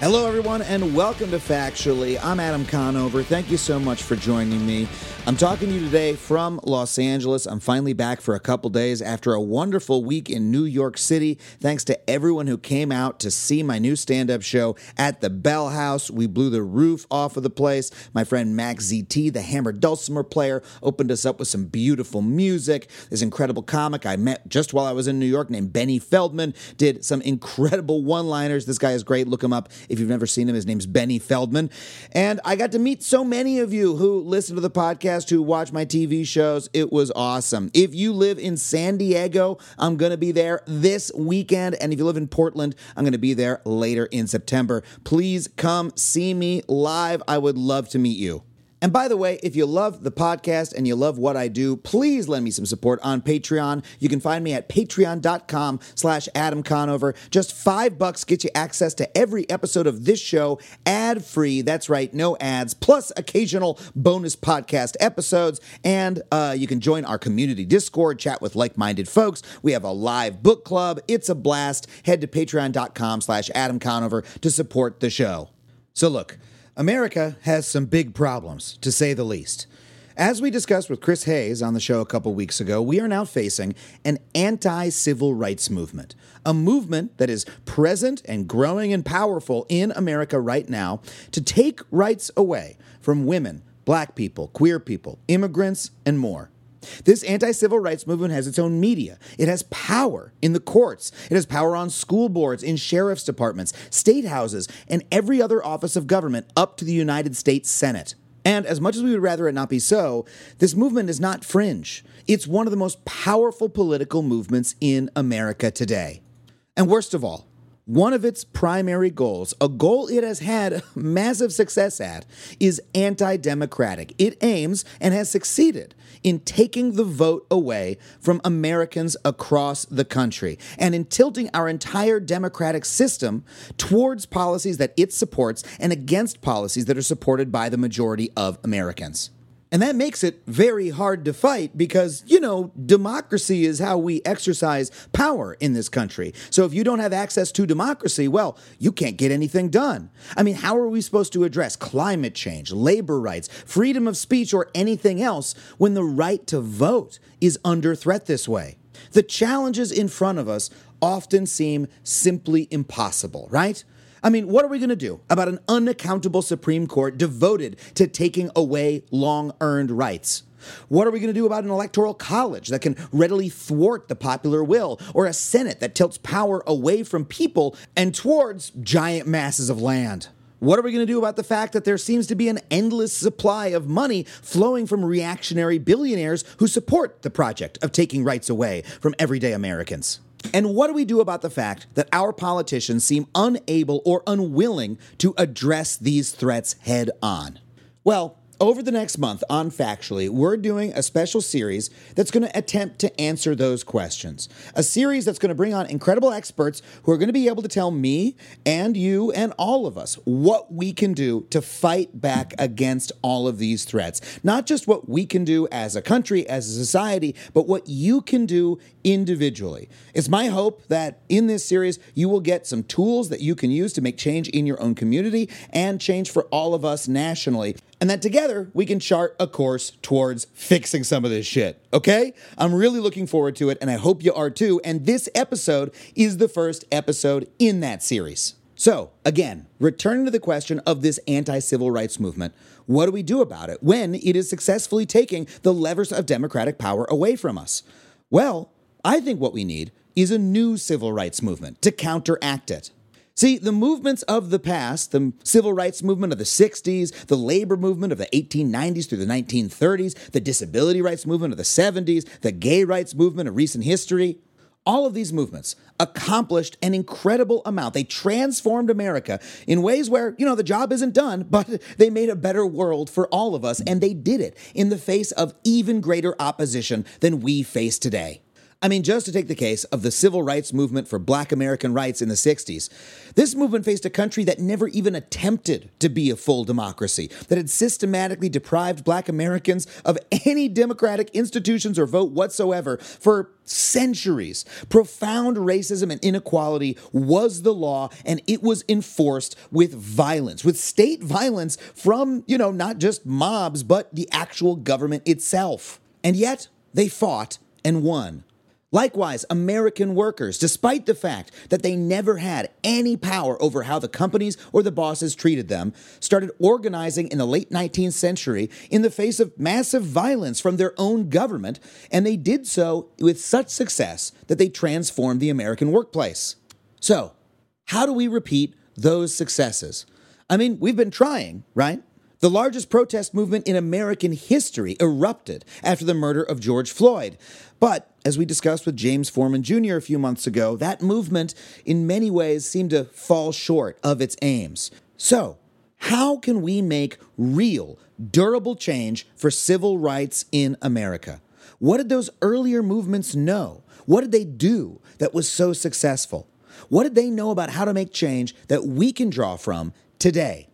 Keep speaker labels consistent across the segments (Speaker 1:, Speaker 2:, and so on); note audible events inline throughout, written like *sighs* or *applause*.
Speaker 1: Hello, everyone, and welcome to Factually. I'm Adam Conover. Thank you so much for joining me. I'm talking to you today from Los Angeles. I'm finally back for a couple days after a wonderful week in New York City. Thanks to everyone who came out to see my new stand up show at the Bell House. We blew the roof off of the place. My friend Max ZT, the hammer dulcimer player, opened us up with some beautiful music. This incredible comic I met just while I was in New York named Benny Feldman did some incredible one liners. This guy is great. Look him up if you've never seen him. His name's Benny Feldman. And I got to meet so many of you who listen to the podcast, who watch my TV shows. It was awesome. If you live in San Diego, I'm going to be there this weekend. And if you live in Portland, I'm going to be there later in September. Please come see me live. I would love to meet you. And by the way, if you love the podcast and you love what I do, please lend me some support on Patreon. You can find me at patreon.com slash Adam Conover. Just five bucks gets you access to every episode of this show ad-free. That's right, no ads, plus occasional bonus podcast episodes. And uh, you can join our community Discord, chat with like-minded folks. We have a live book club. It's a blast. Head to patreon.com slash Adam Conover to support the show. So look, America has some big problems, to say the least. As we discussed with Chris Hayes on the show a couple weeks ago, we are now facing an anti civil rights movement. A movement that is present and growing and powerful in America right now to take rights away from women, black people, queer people, immigrants, and more. This anti civil rights movement has its own media. It has power in the courts. It has power on school boards, in sheriff's departments, state houses, and every other office of government up to the United States Senate. And as much as we would rather it not be so, this movement is not fringe. It's one of the most powerful political movements in America today. And worst of all, one of its primary goals, a goal it has had *laughs* massive success at, is anti democratic. It aims and has succeeded in taking the vote away from Americans across the country and in tilting our entire democratic system towards policies that it supports and against policies that are supported by the majority of Americans. And that makes it very hard to fight because, you know, democracy is how we exercise power in this country. So if you don't have access to democracy, well, you can't get anything done. I mean, how are we supposed to address climate change, labor rights, freedom of speech, or anything else when the right to vote is under threat this way? The challenges in front of us often seem simply impossible, right? I mean, what are we going to do about an unaccountable Supreme Court devoted to taking away long earned rights? What are we going to do about an electoral college that can readily thwart the popular will, or a Senate that tilts power away from people and towards giant masses of land? What are we going to do about the fact that there seems to be an endless supply of money flowing from reactionary billionaires who support the project of taking rights away from everyday Americans? And what do we do about the fact that our politicians seem unable or unwilling to address these threats head on? Well, over the next month on Factually, we're doing a special series that's going to attempt to answer those questions. A series that's going to bring on incredible experts who are going to be able to tell me and you and all of us what we can do to fight back against all of these threats. Not just what we can do as a country, as a society, but what you can do individually. It's my hope that in this series, you will get some tools that you can use to make change in your own community and change for all of us nationally and that together we can chart a course towards fixing some of this shit. Okay? I'm really looking forward to it, and I hope you are too. And this episode is the first episode in that series. So, again, returning to the question of this anti civil rights movement, what do we do about it when it is successfully taking the levers of democratic power away from us? Well, I think what we need is a new civil rights movement to counteract it. See, the movements of the past, the civil rights movement of the 60s, the labor movement of the 1890s through the 1930s, the disability rights movement of the 70s, the gay rights movement of recent history, all of these movements accomplished an incredible amount. They transformed America in ways where, you know, the job isn't done, but *laughs* they made a better world for all of us, and they did it in the face of even greater opposition than we face today. I mean, just to take the case of the civil rights movement for black American rights in the 60s, this movement faced a country that never even attempted to be a full democracy, that had systematically deprived black Americans of any democratic institutions or vote whatsoever for centuries. Profound racism and inequality was the law, and it was enforced with violence, with state violence from, you know, not just mobs, but the actual government itself. And yet, they fought and won. Likewise, American workers, despite the fact that they never had any power over how the companies or the bosses treated them, started organizing in the late 19th century in the face of massive violence from their own government, and they did so with such success that they transformed the American workplace. So, how do we repeat those successes? I mean, we've been trying, right? The largest protest movement in American history erupted after the murder of George Floyd. But as we discussed with James Forman Jr. a few months ago, that movement in many ways seemed to fall short of its aims. So, how can we make real, durable change for civil rights in America? What did those earlier movements know? What did they do that was so successful? What did they know about how to make change that we can draw from today?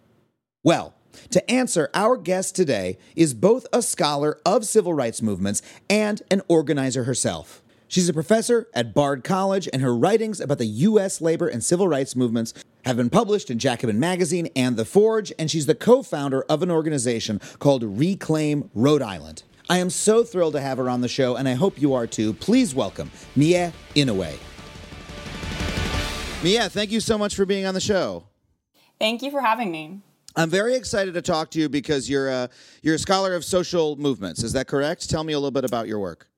Speaker 1: Well, to answer, our guest today is both a scholar of civil rights movements and an organizer herself. She's a professor at Bard College, and her writings about the U.S. labor and civil rights movements have been published in Jacobin Magazine and The Forge, and she's the co founder of an organization called Reclaim Rhode Island. I am so thrilled to have her on the show, and I hope you are too. Please welcome Mie Inouye. Mie, thank you so much for being on the show.
Speaker 2: Thank you for having me.
Speaker 1: I'm very excited to talk to you because you're a you're a scholar of social movements. Is that correct? Tell me a little bit about your work.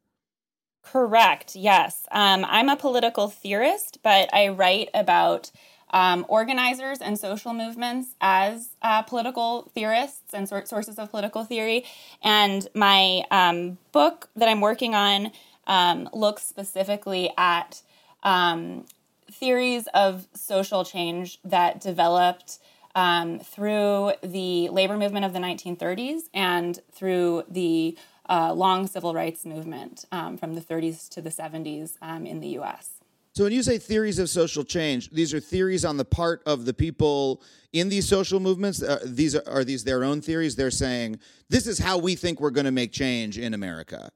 Speaker 2: Correct. Yes, um, I'm a political theorist, but I write about um, organizers and social movements as uh, political theorists and sor- sources of political theory. And my um, book that I'm working on um, looks specifically at um, theories of social change that developed um, through the labor movement of the 1930s and through the uh, long civil rights movement um, from the 30s to the 70s um, in the US.
Speaker 1: So when you say theories of social change, these are theories on the part of the people in these social movements. Uh, these are, are these their own theories? They're saying this is how we think we're going to make change in America.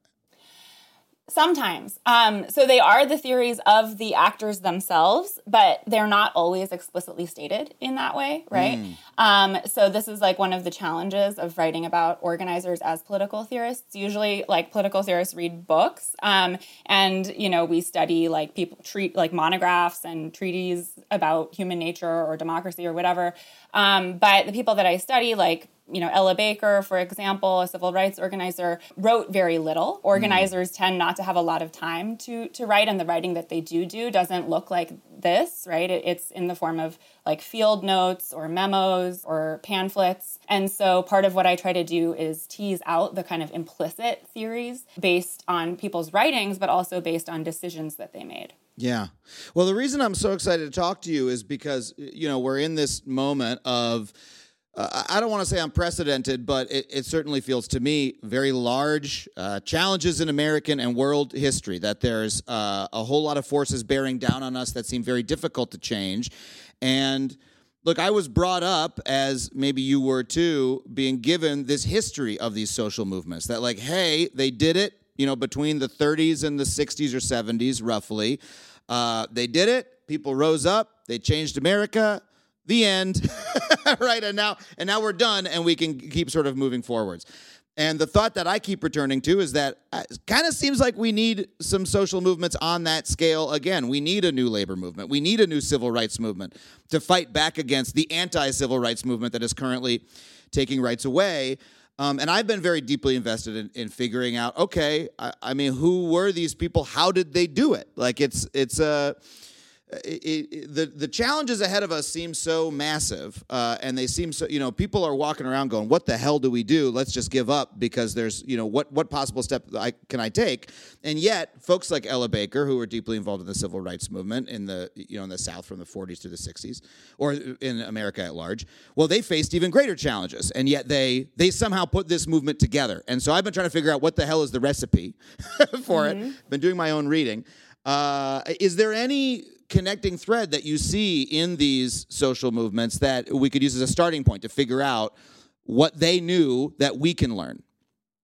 Speaker 2: Sometimes. Um, so they are the theories of the actors themselves, but they're not always explicitly stated in that way, right? Mm. Um, so this is like one of the challenges of writing about organizers as political theorists. Usually, like political theorists read books, um, and you know we study like people treat like monographs and treaties about human nature or democracy or whatever. Um, but the people that I study, like you know, Ella Baker, for example, a civil rights organizer, wrote very little. Organizers mm. tend not to have a lot of time to to write, and the writing that they do do doesn't look like this, right? It, it's in the form of like field notes or memos or pamphlets. And so part of what I try to do is tease out the kind of implicit theories based on people's writings, but also based on decisions that they made.
Speaker 1: Yeah. Well, the reason I'm so excited to talk to you is because, you know, we're in this moment of uh, I don't want to say unprecedented, but it, it certainly feels to me very large uh, challenges in American and world history. That there's uh, a whole lot of forces bearing down on us that seem very difficult to change. And look, I was brought up as maybe you were too, being given this history of these social movements. That like, hey, they did it. You know, between the 30s and the 60s or 70s, roughly, uh, they did it. People rose up. They changed America the end *laughs* right and now and now we're done and we can keep sort of moving forwards and the thought that i keep returning to is that uh, it kind of seems like we need some social movements on that scale again we need a new labor movement we need a new civil rights movement to fight back against the anti-civil rights movement that is currently taking rights away um, and I've been very deeply invested in, in figuring out. Okay, I, I mean, who were these people? How did they do it? Like, it's it's a uh, it, it, the the challenges ahead of us seem so massive, uh, and they seem so. You know, people are walking around going, "What the hell do we do? Let's just give up because there's you know what what possible step I, can I take?" And yet, folks like Ella Baker, who were deeply involved in the civil rights movement in the you know in the South from the 40s to the 60s, or in America at large, well, they faced even greater challenges, and yet they they somehow put this movement together. And so I've been trying to figure out what the hell is the recipe *laughs* for mm-hmm. it. Been doing my own reading. Uh, is there any connecting thread that you see in these social movements that we could use as a starting point to figure out what they knew that we can learn.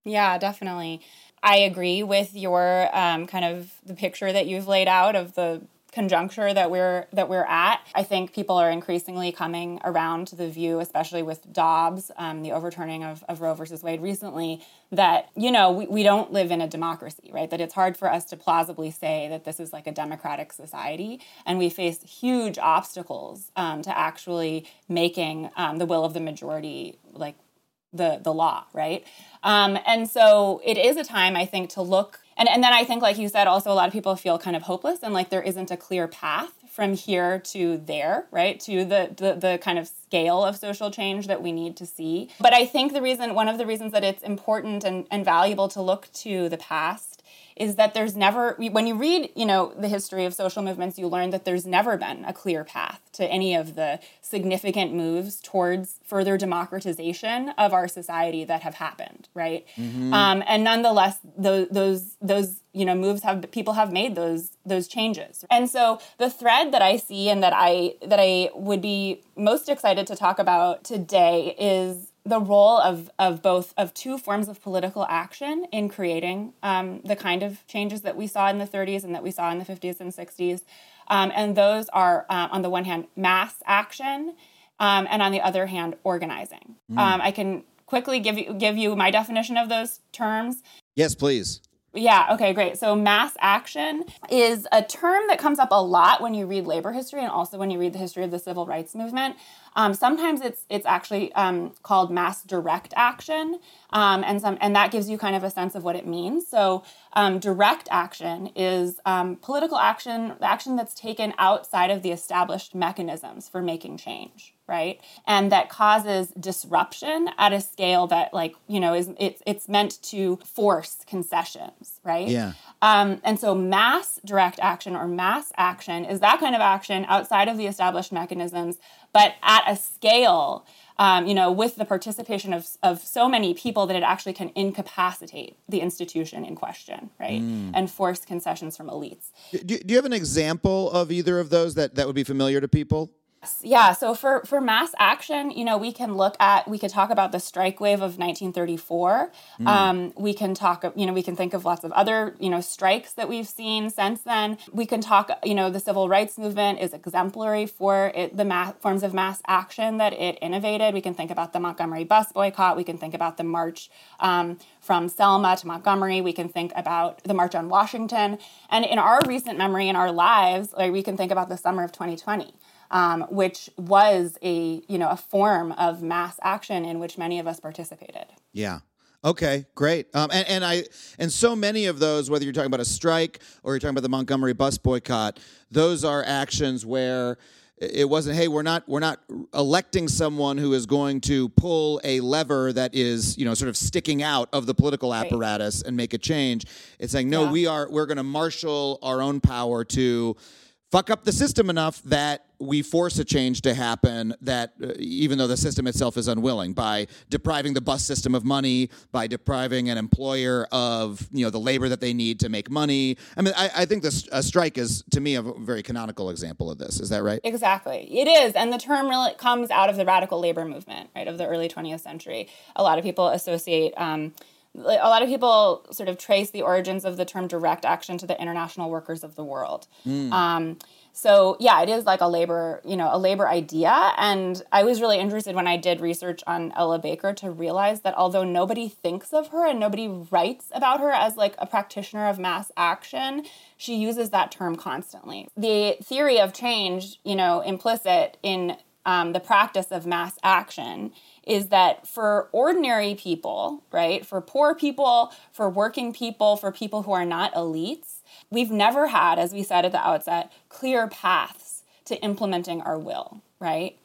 Speaker 2: Yeah, definitely. I agree with your um, kind of the picture that you've laid out of the conjuncture that we're that we're at. I think people are increasingly coming around to the view, especially with Dobbs, um, the overturning of, of Roe versus Wade recently, that you know we, we don't live in a democracy, right? That it's hard for us to plausibly say that this is like a democratic society, and we face huge obstacles um, to actually making um, the will of the majority like the the law, right? Um, and so it is a time I think to look and and then I think like you said also a lot of people feel kind of hopeless and like there isn't a clear path from here to there, right? To the, the the kind of scale of social change that we need to see. But I think the reason one of the reasons that it's important and, and valuable to look to the past is that there's never when you read you know the history of social movements you learn that there's never been a clear path to any of the significant moves towards further democratization of our society that have happened right mm-hmm. um, and nonetheless those those those you know moves have people have made those those changes and so the thread that i see and that i that i would be most excited to talk about today is the role of, of both of two forms of political action in creating um, the kind of changes that we saw in the 30s and that we saw in the 50s and 60s. Um, and those are, uh, on the one hand, mass action, um, and on the other hand, organizing. Mm. I can quickly give you give you my definition of those terms.
Speaker 1: Yes, please.
Speaker 2: Yeah, okay, great. So mass action is a term that comes up a lot when you read labor history and also when you read the history of the civil rights movement. Um, sometimes it's it's actually um, called mass direct action, um, and some and that gives you kind of a sense of what it means. So um, direct action is um, political action, action that's taken outside of the established mechanisms for making change right and that causes disruption at a scale that like you know is it's it's meant to force concessions right
Speaker 1: yeah
Speaker 2: um, and so mass direct action or mass action is that kind of action outside of the established mechanisms but at a scale um, you know, with the participation of, of so many people that it actually can incapacitate the institution in question, right? Mm. And force concessions from elites.
Speaker 1: Do, do you have an example of either of those that, that would be familiar to people?
Speaker 2: Yeah, so for for mass action, you know, we can look at we could talk about the strike wave of 1934. Mm. Um, we can talk, you know, we can think of lots of other, you know, strikes that we've seen since then. We can talk, you know, the civil rights movement is exemplary for it, the mass, forms of mass action that it innovated. We can think about the Montgomery bus boycott. We can think about the march um, from Selma to Montgomery. We can think about the March on Washington, and in our recent memory in our lives, like we can think about the summer of 2020 um, which was a you know a form of mass action in which many of us participated.
Speaker 1: Yeah. Okay, great. Um, and, and I and so many of those, whether you're talking about a strike or you're talking about the Montgomery bus boycott, those are actions where it wasn't hey we're not we're not electing someone who is going to pull a lever that is you know sort of sticking out of the political apparatus right. and make a change it's saying no yeah. we are we're going to marshal our own power to fuck up the system enough that we force a change to happen that uh, even though the system itself is unwilling by depriving the bus system of money by depriving an employer of you know the labor that they need to make money i mean i, I think this a strike is to me a very canonical example of this is that right
Speaker 2: Exactly. It is. And the term really comes out of the radical labor movement, right, of the early 20th century. A lot of people associate, um, a lot of people sort of trace the origins of the term direct action to the international workers of the world. Um, so yeah, it is like a labor, you know, a labor idea. And I was really interested when I did research on Ella Baker to realize that although nobody thinks of her and nobody writes about her as like a practitioner of mass action, she uses that term constantly. The theory of change, you know, implicit in um, the practice of mass action is that for ordinary people, right, for poor people, for working people, for people who are not elites, we've never had, as we said at the outset, clear paths to implementing our will, right?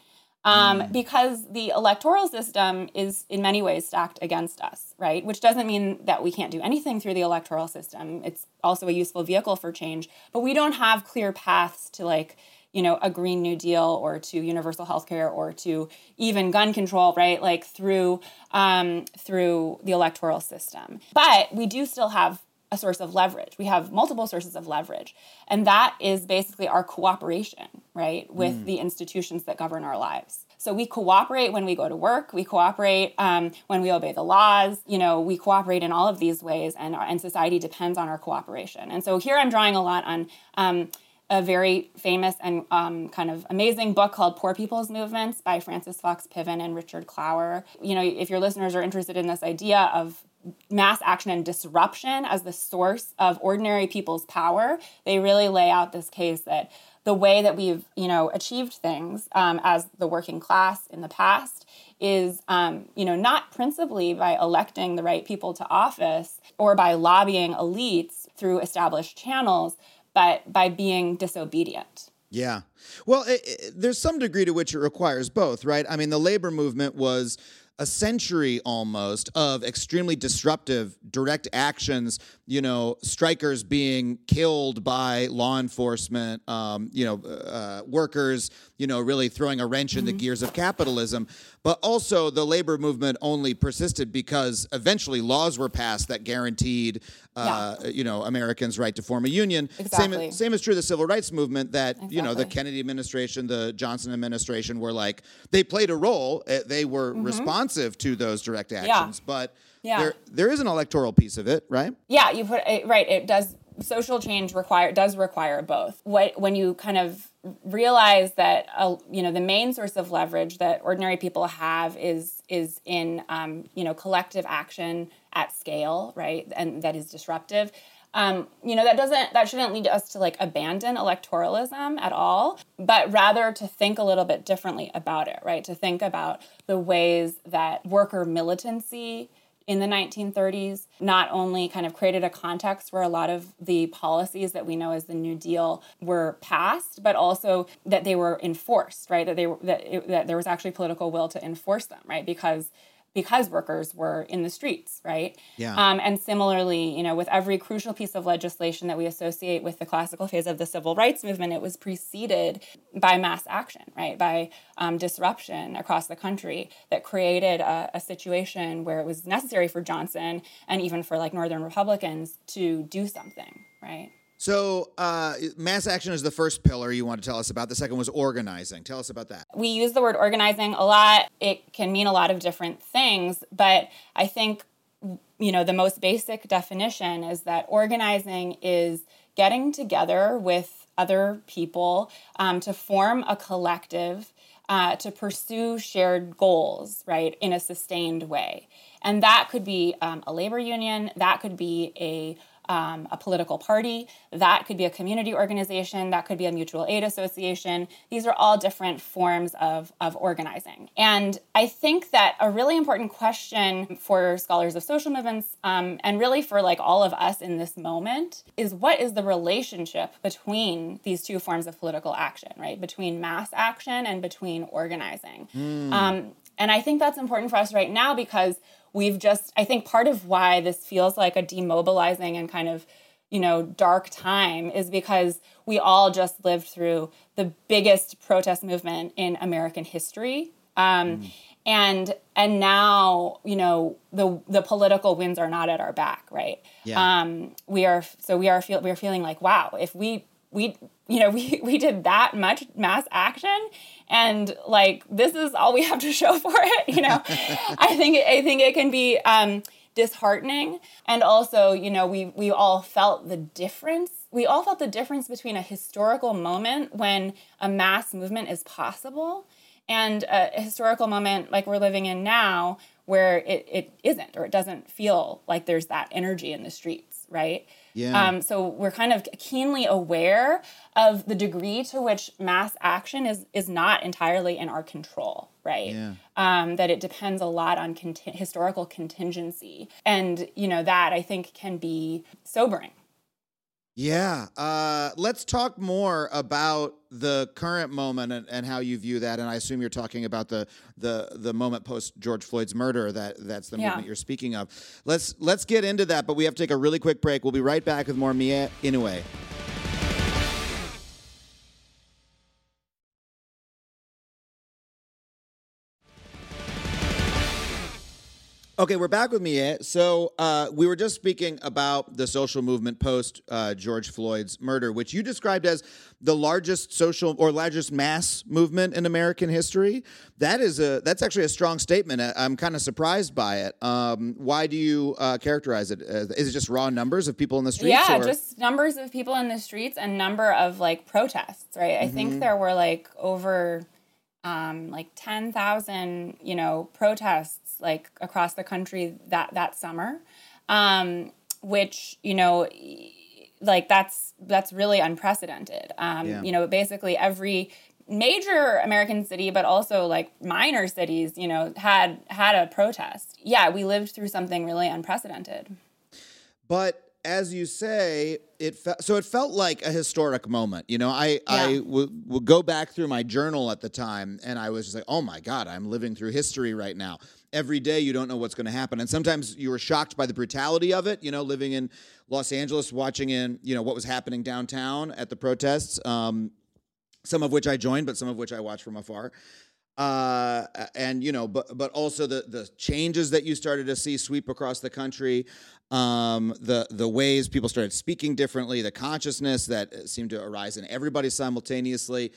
Speaker 2: Um, Because the electoral system is in many ways stacked against us, right? Which doesn't mean that we can't do anything through the electoral system. It's also a useful vehicle for change, but we don't have clear paths to like, you know, a Green New Deal or to universal health care or to even gun control, right? Like through um, through the electoral system. But we do still have a source of leverage. We have multiple sources of leverage. And that is basically our cooperation, right, with the institutions that govern our lives. So we cooperate when we go to work. We cooperate um, when we obey the laws. You know, we cooperate in all of these ways, and, our, and society depends on our cooperation. And so here I'm drawing a lot on um, a very famous and um, kind of amazing book called Poor People's Movements by Frances Fox Piven and Richard Cloward. You know, if your listeners are interested in this idea of mass action and disruption as the source of ordinary people's power, they really lay out this case that the way that we've, you know, achieved things um, as the working class in the past is, um, you know, not principally by electing the right people to office or by lobbying elites through established channels, but by being disobedient.
Speaker 1: Yeah. Well, it, it- there's some degree to which it requires both, right? I mean, the labor movement was a century almost of extremely disruptive direct actions, you know, strikers being killed by law enforcement, um, you know, uh, workers, you know, really throwing a wrench in the gears of capitalism. But also, the labor movement only persisted because eventually laws were passed that guaranteed, uh, you know, Americans' right to form a union.
Speaker 2: Exactly.
Speaker 1: Same, same is true of the civil rights movement that, you know, the Kennedy administration, the Johnson administration were like, they played a role. uh, They were responsive to those direct actions. yeah. But
Speaker 2: Mm-hmm. Yeah.
Speaker 1: there, there is an electoral piece of it, right?
Speaker 2: Yeah, you put it right. It does social change require does require both. What when you kind of realize that uh, you know the main source of leverage that ordinary people have is is in um, you know collective action at scale, right, and that is disruptive. Um, you know that doesn't that shouldn't lead us to like abandon electoralism at all, but rather to think a little bit differently about it, right? To think about the ways that worker militancy in the 1930s not only kind of created a context where a lot of the policies that we know as the New Deal were passed, but also that they were enforced, right? That they that, it, that there was actually political will to enforce them, right? Because because workers were in the streets, right?
Speaker 1: Yeah.
Speaker 2: Um, and similarly, you know, with every crucial piece of legislation that we associate with the classical phase of the civil rights movement, it was preceded by mass action, right? By um, disruption across the country that created a, a situation where it was necessary for Johnson and even for like Northern Republicans to do something, right?
Speaker 1: So, uh, mass action is the first pillar you want to tell us about. The second was organizing. Tell us about that.
Speaker 2: we use the word organizing a lot. It can mean a lot of different things, but I think you know the most basic definition is that organizing is getting together with other people um, to form a collective uh, to pursue shared goals right in a sustained way and that could be um, a labor union that could be a um, a political party, that could be a community organization, that could be a mutual aid association. These are all different forms of, of organizing. And I think that a really important question for scholars of social movements, um, and really for like all of us in this moment, is what is the relationship between these two forms of political action, right? Between mass action and between organizing. Um, and I think that's important for us right now because we've just, I think part of why this feels like a demobilizing and kind of you know, dark time is because we all just lived through the biggest protest movement in American history. Um, And and now you know the the political winds are not at our back, right?
Speaker 1: Yeah.
Speaker 2: Um, we are so we are feel we are feeling like wow, if we we you know *laughs* we we did that much mass action and like this is all we have to show *laughs* for it you know? I think i think it can be um disheartening. And also you know we we all felt the difference. We all felt the difference between a historical moment when a mass movement is possible and a historical moment like we're living in now where it, it isn't or it doesn't feel like there's that energy in the streets right
Speaker 1: Yeah.
Speaker 2: um, so we're kind of keenly aware of the degree to which mass action is is not entirely in our control, right?
Speaker 1: Yeah.
Speaker 2: Um, that it depends a lot on conti- historical contingency, and you know that I think can be sobering.
Speaker 1: Yeah. Uh, let's talk more about the current moment and, and how you view that. And I assume you're talking about the the the moment post George Floyd's murder. That that's the
Speaker 2: Yeah.
Speaker 1: movement you're speaking of. Let's let's get into that, but we have to take a really quick break. We'll be right back with more Mie Inouye. Okay, we're back with Mie. So uh, we were just speaking about the social movement post uh, George Floyd's murder, which you described as the largest social or largest mass movement in American history. That is a that's actually a strong statement. I'm kind of surprised by it. Um, why do you uh, characterize it? As, is it just raw numbers of people in the streets?
Speaker 2: yeah,
Speaker 1: or-
Speaker 2: just numbers of people in the streets and number of like protests, right? I
Speaker 1: Mm-hmm.
Speaker 2: think there were like over um, like 10,000, you know, protests like across the country that that summer. Um, which, you know, like that's that's really unprecedented. Um,
Speaker 1: Yeah.
Speaker 2: you know, basically every major American city, but also like minor cities, you know, had had a protest. Yeah, we lived through something really unprecedented.
Speaker 1: But as you say, it fe- so it felt like a historic moment. You know, I I
Speaker 2: Yeah.
Speaker 1: would would go back through my journal at the time, and I was just like, oh my god, I'm living through history right now. Every day, you don't know what's going to happen, and sometimes you were shocked by the brutality of it. You know, living in Los Angeles, watching in you know what was happening downtown at the protests. Um, some of which I joined, but some of which I watched from afar. Uh, and you know, but but also the the changes that you started to see sweep across the country, um, the the ways people started speaking differently, the consciousness that seemed to arise in everybody simultaneously.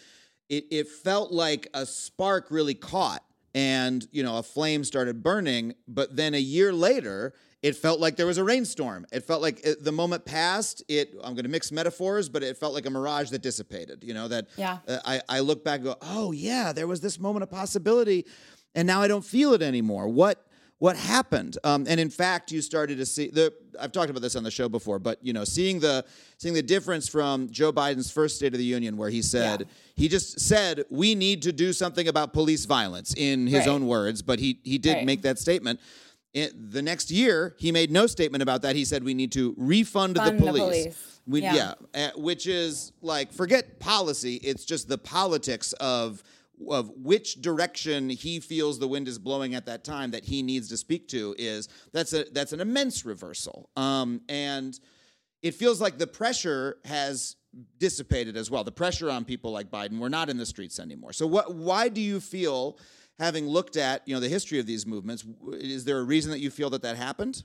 Speaker 1: It it felt like a spark really caught, and you know, a flame started burning. But then a year later, it felt like there was a rainstorm. It felt like it, the moment passed. It I'm going to mix metaphors, but it felt like a mirage that dissipated. You know that
Speaker 2: Yeah.
Speaker 1: uh, I, I look back and go, oh yeah, there was this moment of possibility, and now I don't feel it anymore. What what happened? Um, and in fact, you started to see the. I've talked about this on the show before, but you know, seeing the seeing the difference from Joe Biden's first State of the Union, where he said
Speaker 2: Yeah.
Speaker 1: he just said we need to do something about police violence in his
Speaker 2: Right.
Speaker 1: own words, but he he did
Speaker 2: Right.
Speaker 1: make that statement. It, the next year, he made no statement about that. He said we need to refund
Speaker 2: Fund
Speaker 1: the
Speaker 2: the
Speaker 1: police.
Speaker 2: police.
Speaker 1: We,
Speaker 2: Yeah.
Speaker 1: yeah, uh, which is like forget policy. It's just the politics of of which direction he feels the wind is blowing at that time that he needs to speak to. Is that's a that's an immense reversal. Um, and it feels like the pressure has dissipated as well. The pressure on people like Biden, we're not in the streets anymore. So what? Why do you feel? Having looked at you know the history of these movements, is there a reason that you feel that that happened?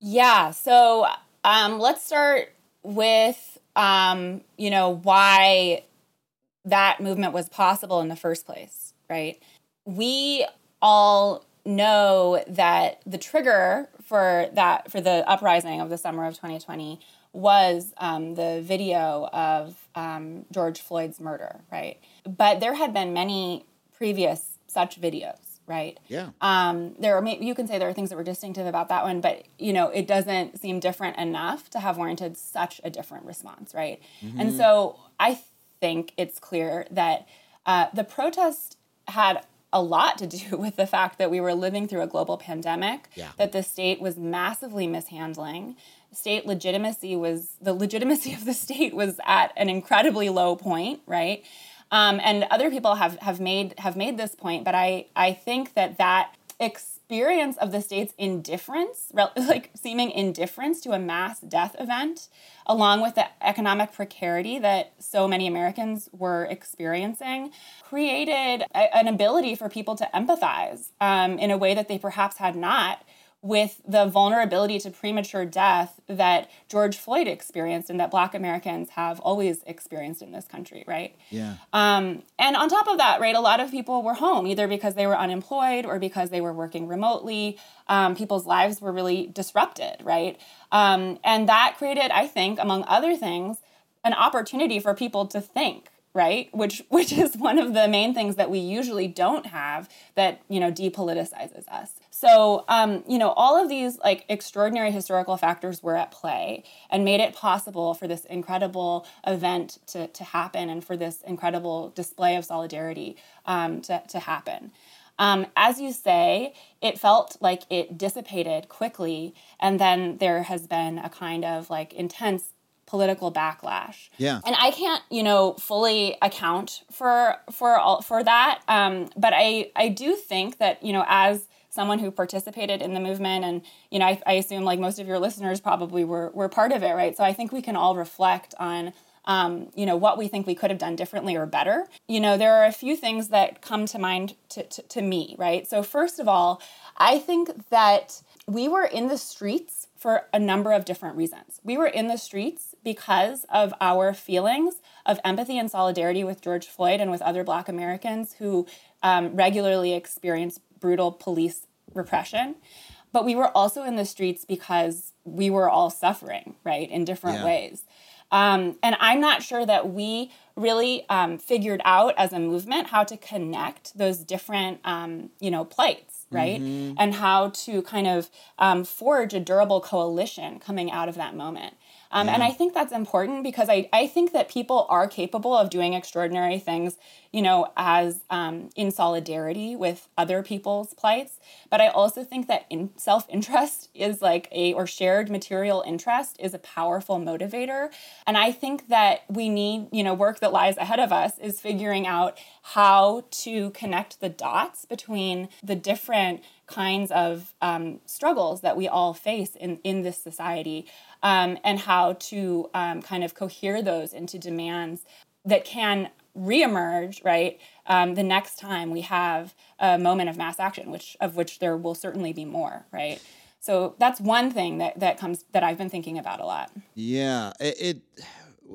Speaker 2: Yeah. So um, let's start with um, you know why that movement was possible in the first place, right? We all know that the trigger for that for the uprising of the summer of 2020 was um, the video of um, George Floyd's murder, right? But there had been many previous such videos, right?
Speaker 1: Yeah.
Speaker 2: Um, there are you can say there are things that were distinctive about that one, but you know it doesn't seem different enough to have warranted such a different response, right? And so I think it's clear that uh, the protest had a lot to *laughs* do with the fact that we were living through a global pandemic,
Speaker 1: Yeah.
Speaker 2: that the state was massively mishandling. State legitimacy was the legitimacy of the state was at an incredibly low point, right? Um, and other people have have made have made this point, but I I think that that experience of the state's indifference, *laughs* like seeming indifference to a mass death event, along with the economic precarity that so many Americans were experiencing, created a- an ability for people to empathize um, in a way that they perhaps had not with the vulnerability to premature death that George Floyd experienced and that Black Americans have always experienced in this country, right?
Speaker 3: Yeah.
Speaker 2: Um, and on top of that, right, a lot of people were home either because they were unemployed or because they were working remotely. Um, people's lives were really disrupted, right? Um, and that created, I think, among other things, an opportunity for people to think right? Which *laughs* which is one of the main things that we usually don't have that you know depoliticizes us. So um, you know all of these like extraordinary historical factors were at play and made it possible for this incredible event to, to happen and for this incredible display of solidarity um, to, to happen. Um, as you say, it felt like it dissipated quickly, and then there has been a kind of like intense political backlash.
Speaker 3: Yeah.
Speaker 2: And I can't, you know, fully account for for all for that. Um, but I I do think that you know as someone who participated in the movement and you know I, I assume like most of your listeners probably were were part of it right so i think we can all reflect on um, you know what we think we could have done differently or better you know there are a few things that come to mind to, to, to me right so first of all i think that we were in the streets for a number of different reasons we were in the streets because of our feelings of empathy and solidarity with george floyd and with other black americans who um, regularly experience brutal police repression but we were also in the streets because we were all suffering right in different
Speaker 3: Yeah.
Speaker 2: ways um, and I'm not sure that we really um, figured out as a movement how to connect those different, um, you know, plights, right? And how to kind of um, forge a durable coalition coming out of that moment. Um, And I think that's important because I, I think that people are capable of doing extraordinary things, you know, as um, in solidarity with other people's plights. But I also think that in self interest *laughs* is like a, or shared material interest is a powerful motivator. And I think that we need, you know, work that lies ahead of us is figuring out how to connect the dots between the different kinds of um, struggles that we all face in, in this society um, and how to um, kind of cohere those into demands that can reemerge right um, the next time we have a moment of mass action which of which there will certainly be more right? So that's one thing that, that comes that i've been thinking about a lot.
Speaker 3: Yeah, it, it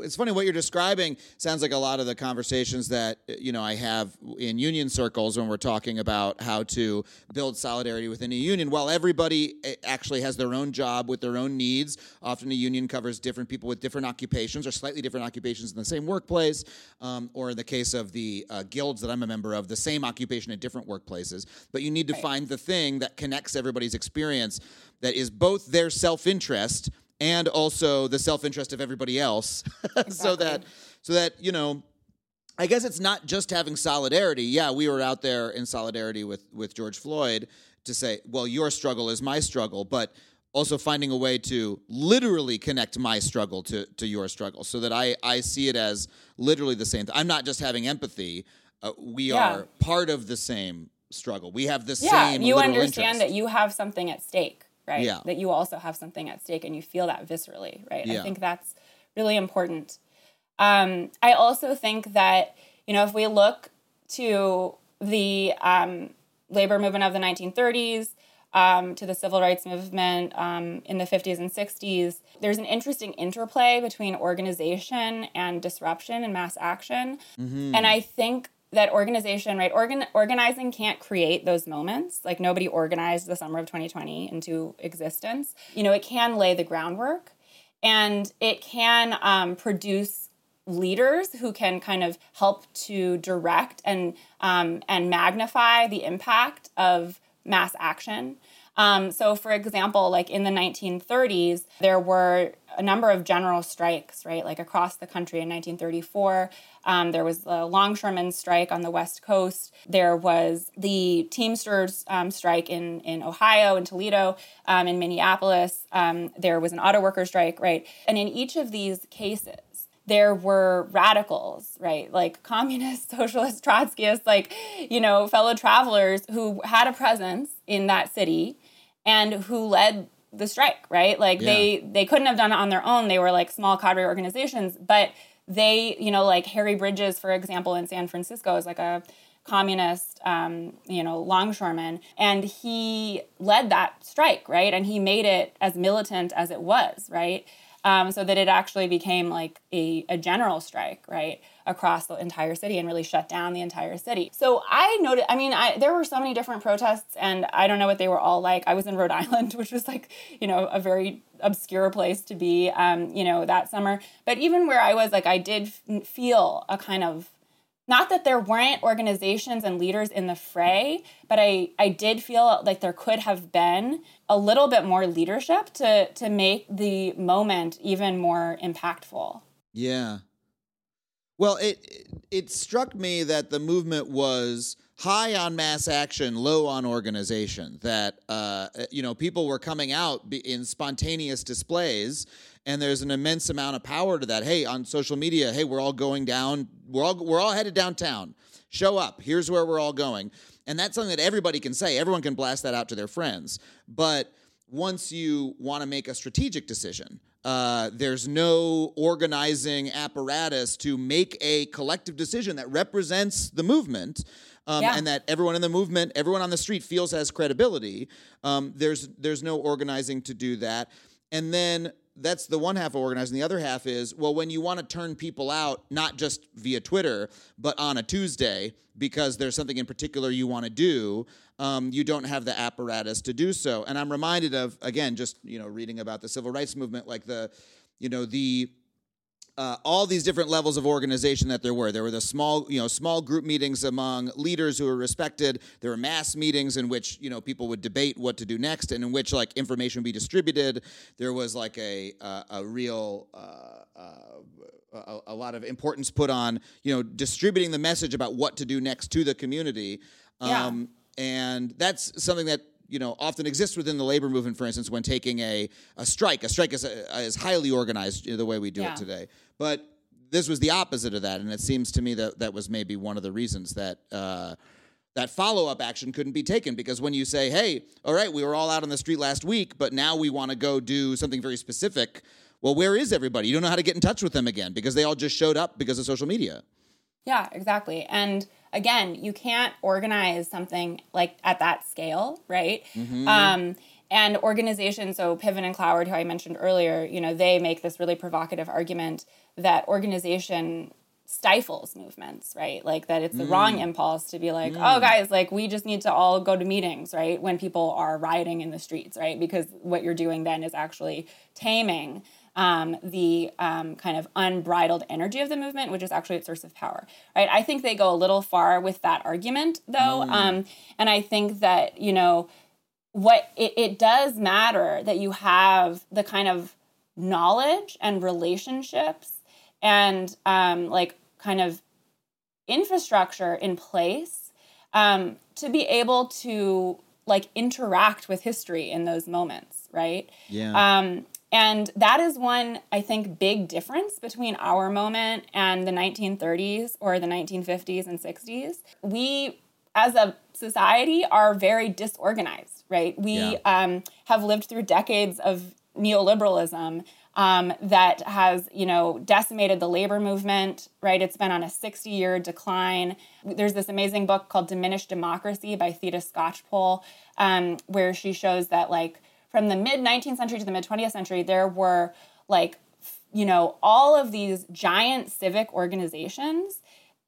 Speaker 3: it's funny what you're describing sounds like a lot of the conversations that you know I have in union circles when we're talking about how to build solidarity within a union. While everybody eh, actually has their own job with their own needs, often a union covers different people with different occupations or slightly different occupations in the same workplace, um, or in the case of the uh, guilds that I'm a member of, the same occupation at different workplaces. But you need to find the thing that connects everybody's experience that is both their self-interest and also the self-interest of everybody else. *laughs* So that so that you know i guess it's not just having solidarity. Yeah we were out there in solidarity with with george floyd to say well your struggle is my struggle but also finding a way to literally connect my struggle to to your struggle so that i i see it as literally the same thing i'm not just having empathy uh, we
Speaker 2: Yeah.
Speaker 3: are part of the same struggle. We have the
Speaker 2: yeah
Speaker 3: same
Speaker 2: you understand
Speaker 3: interest.
Speaker 2: that you have something at stake right?
Speaker 3: Yeah.
Speaker 2: that you also have something at stake and you feel that viscerally right?
Speaker 3: Yeah.
Speaker 2: i think that's really important. Um, i also think that you know if we look to the um, labor movement of the 1930s um, to the civil rights movement um, in the 50s and 60s there's an interesting interplay between organization and disruption and mass action. And i think that organization, right? Organ, organizing can't create those moments. Like nobody organized the summer of 2020 into existence. You know, it can lay the groundwork and it can um, produce leaders who can kind of help to direct and um, and magnify the impact of mass action. Um, so, for example, like in the 1930s, there were a number of general strikes, right? Like across the country in 1934, um, there was the longshoremen's strike on the West Coast. There was the Teamsters um, strike in, in Ohio, in Toledo, um, in Minneapolis. Um, there was an auto worker strike, right? And in each of these cases, there were radicals, right? Like communists, *laughs* socialists, Trotskyists, like, you know, fellow travelers who had a presence in that city and who led the strike, right? Like
Speaker 3: Yeah.
Speaker 2: they they couldn't have done it on their own. They were like small cadre organizations, but they, you know, like Harry Bridges, for example, in San Francisco is like a communist, um, you know, longshoreman, and he led that strike, right? And he made it as militant as it was, right? Um, so that it actually became like a, a general strike, right, across the entire city and really shut down the entire city. So I noted, I mean, I, there were so many different protests, and I don't know what they were all like. I was in Rhode *laughs* Island, which was like, you know, a very obscure place to be, um, you know, that summer. But even where I was, like, I did f- feel a kind of not that there weren't organizations and leaders in the fray, but I, I did feel like there could have been a little bit more leadership to to make the moment even more impactful.
Speaker 3: Yeah. Well, it it- struck me that the movement was high on mass action, low on organization. That uh, you know people were coming out in spontaneous displays, and there's an immense amount of power to that. Hey, on social media, hey, we're all going down. We're all we're all headed downtown. Show up. Here's where we're all going, and that's something that everybody can say. Everyone can blast that out to their friends, but once you want to make a strategic decision, uh, there's no organizing apparatus to make a collective decision that represents the movement. Um,
Speaker 2: Yeah.
Speaker 3: And that everyone in the movement, everyone on the street feels has credibility. Um, there's there's no organizing to do that, and then that's the one half of organizing. The other half is well, when you want to turn people out, not just via Twitter, but on a Tuesday because there's something in particular you want to do, um, you don't have the apparatus to do so. And I'm reminded of again, just you know, reading about the civil rights movement, like the, you know, the uh, all these different levels of organization that there were. There were the small, you know, small group meetings among leaders who were respected. There were mass meetings in which you know people would debate what to do next, and in which like information would be distributed. There was like a uh, a real. Uh, uh, a, a lot of importance put on you know distributing the message about what to do next to the community
Speaker 2: Yeah.
Speaker 3: um, and that's something that you know often exists within the labor movement for instance when taking a, a strike. A strike is, is highly organized you know, the way we do
Speaker 2: Yeah.
Speaker 3: it today. But this was the opposite of that and it seems to me that that was maybe one of the reasons that uh, that follow-up action couldn't be taken. Because when you say hey all right we were all out on the street last week but now we want to go do something very specific well where is everybody? You don't know how to get in touch with them again because they all just showed up because of social media
Speaker 2: Yeah, exactly. And again, you can't organize something like at that scale, right? Mm-hmm. Um, and organizations, so Piven and Cloward, who I mentioned earlier, you know, they make this really provocative argument that organization stifles movements, right? Like that it's the wrong mm. impulse to be like, oh, mm. guys, like we just need to all go to meetings, right? When people are rioting in the streets, right? Because what you're doing then is actually taming um, the um, kind of unbridled energy of the movement, which is actually its source of power, right? I think they go a little far with that argument, though, um, and I think that you know what it, it does matter that you have the kind of knowledge and relationships and um, like kind of infrastructure in place um, to be able to like interact with history in those moments, right?
Speaker 3: yeah
Speaker 2: Um, and that is one, I think, big difference between our moment and the 1930s or the 1950s and 60s. We, as a society, are very disorganized, right? We
Speaker 3: Yeah.
Speaker 2: um, have lived through decades of neoliberalism um, that has, you know, decimated the labor movement, right? It's been on a 60 year decline. There's this amazing book called Diminished Democracy by Theda Skocpol, um, where she shows that, like, from the mid 19th century to the mid 20th century, there were like, you know, all of these giant civic organizations.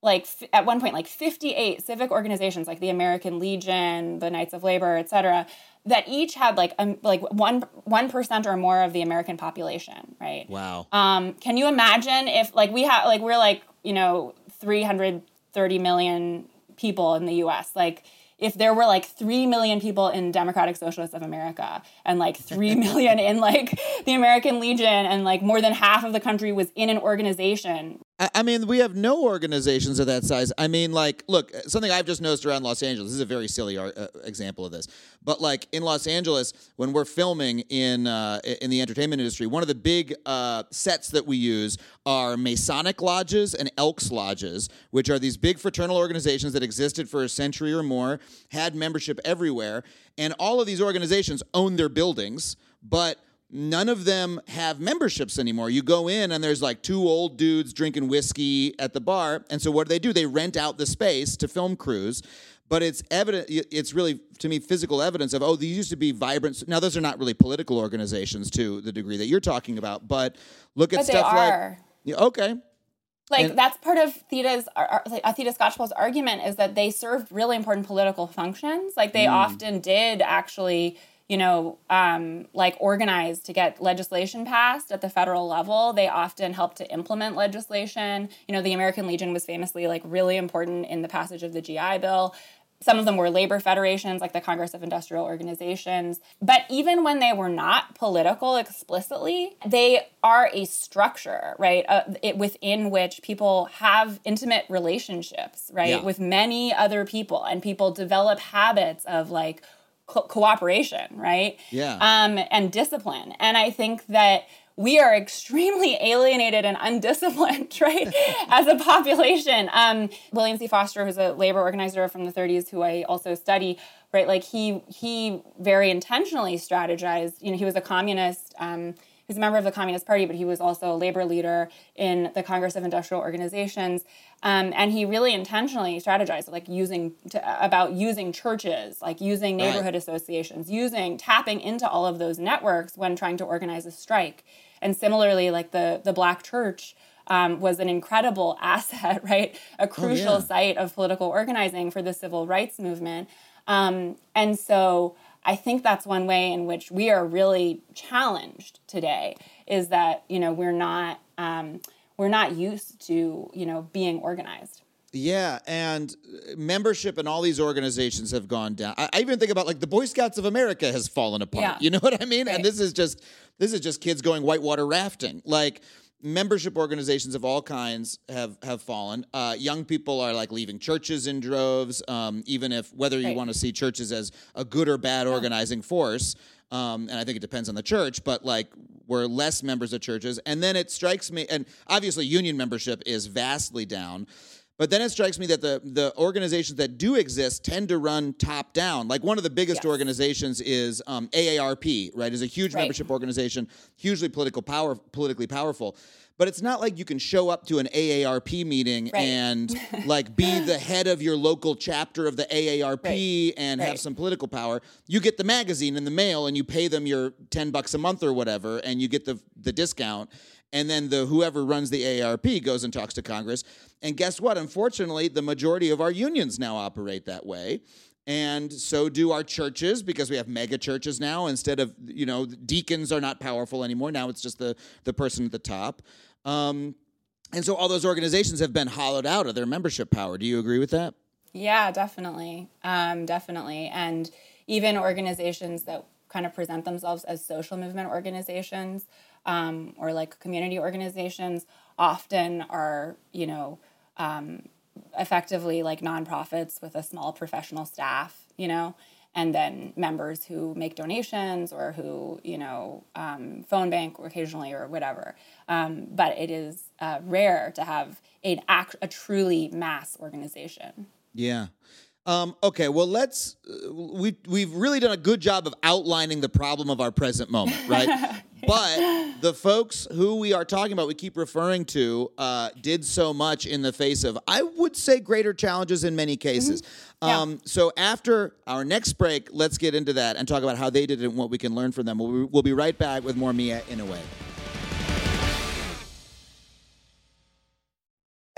Speaker 2: Like f- at one point, like 58 civic organizations, like the American Legion, the Knights of Labor, et cetera, that each had like um, like one one percent or more of the American population, right?
Speaker 3: wow
Speaker 2: Um, can you imagine if like we have like we're like you know 330 million people in the U.S. Like if there were like 3 million people in Democratic Socialists of America and like *laughs* 3 million in like the American Legion and like more than half of the country was in an organization
Speaker 3: I, mean, we have no organizations of that size. I mean, like, look, something I've just noticed around Los Angeles. This is a very silly uh, example of this, but like in Los Angeles, when we're filming in uh, in the entertainment industry, one of the big uh, sets that we use are Masonic lodges and Elks lodges, which are these big fraternal organizations that existed for a century or more, had membership everywhere, and all of these organizations own their buildings, but none of them have memberships anymore. You go in and there's like two old dudes drinking whiskey at the bar. And so what do they do? They rent out the space to film crews. But it's evident, it's really, to me, physical evidence of, oh, these used to be vibrant. Now, those are not really political organizations to the degree that you're talking about. But look at
Speaker 2: But they
Speaker 3: stuff
Speaker 2: are.
Speaker 3: like. Yeah, okay.
Speaker 2: like
Speaker 3: And-
Speaker 2: that's part of Theda's ar- ar- like, uh, Theta argument is that they served really important political functions. Like
Speaker 3: Mm.
Speaker 2: they often did actually, you know, um, like organize to get legislation passed at the federal level. They often help to implement legislation. You know, the American Legion was famously like really important in the passage of the GI Bill. Some of them were labor federations, like the Congress of Industrial Organizations. But even when they were not political explicitly, they are a structure, right? Uh, it, within which people have intimate relationships, right,
Speaker 3: Yeah.
Speaker 2: with many other people, and people develop habits of like co- cooperation, right?
Speaker 3: Yeah.
Speaker 2: Um, and discipline. And I think that we are extremely *laughs* alienated and undisciplined, *laughs* right, *laughs* as a population. Um, William Z. Foster, who's a labor organizer from the 30s, who I also study, right, like he he very intentionally strategized. You know, he was a communist. Um, he was a member of the Communist Party, but he was also a labor leader in the Congress of Industrial Organizations. Um, and he really intentionally strategized, like using to, about using churches, like using
Speaker 3: Right.
Speaker 2: neighborhood associations, using tapping into all of those networks when trying to organize a strike. And similarly, like the the Black Church um, was an incredible *laughs* asset, right? A crucial
Speaker 3: yeah.
Speaker 2: site of political organizing for the civil rights movement. Um, and so I think that's one way in which we are really challenged today is that you know we're not um, we're not used to you know being organized.
Speaker 3: Yeah, and uh, membership in all these organizations have gone down. I, I even think about like the Boy Scouts of America has fallen apart.
Speaker 2: Yeah.
Speaker 3: You know what I mean?
Speaker 2: Right.
Speaker 3: And this is just this is just kids going whitewater rafting. Like membership organizations of all kinds have have fallen. Uh, young people are like leaving churches in droves. Um, even if whether you
Speaker 2: Right.
Speaker 3: want to see churches as a good or bad organizing force. Um, and I think it depends on the church, but like we're less members of churches. And then it strikes me, and obviously union membership is vastly down. But then it strikes me that the the organizations that do exist tend to run top down. Like one of the biggest
Speaker 2: Yes.
Speaker 3: organizations is um, AARP, right? Is a huge
Speaker 2: Right.
Speaker 3: membership organization, hugely political power, politically powerful. But it's not like you can show up to an AARP meeting
Speaker 2: Right.
Speaker 3: and *laughs* like be the head of your local chapter of the AARP
Speaker 2: Right.
Speaker 3: and have some political power. You get the magazine in the mail and you pay them your 10 bucks a month or whatever and you get the the discount and then the whoever runs the AARP goes and talks to Congress. And guess what? Unfortunately, the majority of our unions now operate that way. And so do our churches because we have mega churches now. Instead of, you know, deacons are not powerful anymore. Now it's just the, the person at the top. Um, and so all those organizations have been hollowed out of their membership power. Do you agree with that?
Speaker 2: Yeah, definitely. Um, definitely. And even organizations that kind of present themselves as social movement organizations um, or like community organizations often are, you know, um, effectively like nonprofits with a small professional staff, you know, and then members who make donations or who, you know, um, phone bank occasionally or whatever. Um, but it is uh, rare to have an act, a truly mass organization.
Speaker 3: Yeah. Um, okay, well, let's. Uh, we we've really done a good job of outlining the problem of our present moment, right? *laughs* But the folks who we are talking about, we keep referring to, uh, did so much in the face of, I would say, greater challenges in many cases.
Speaker 2: Yeah.
Speaker 3: Um, so after our next break, let's get into that and talk about how they did it and what we can learn from them. We'll, we'll be right back with more Mie Inouye.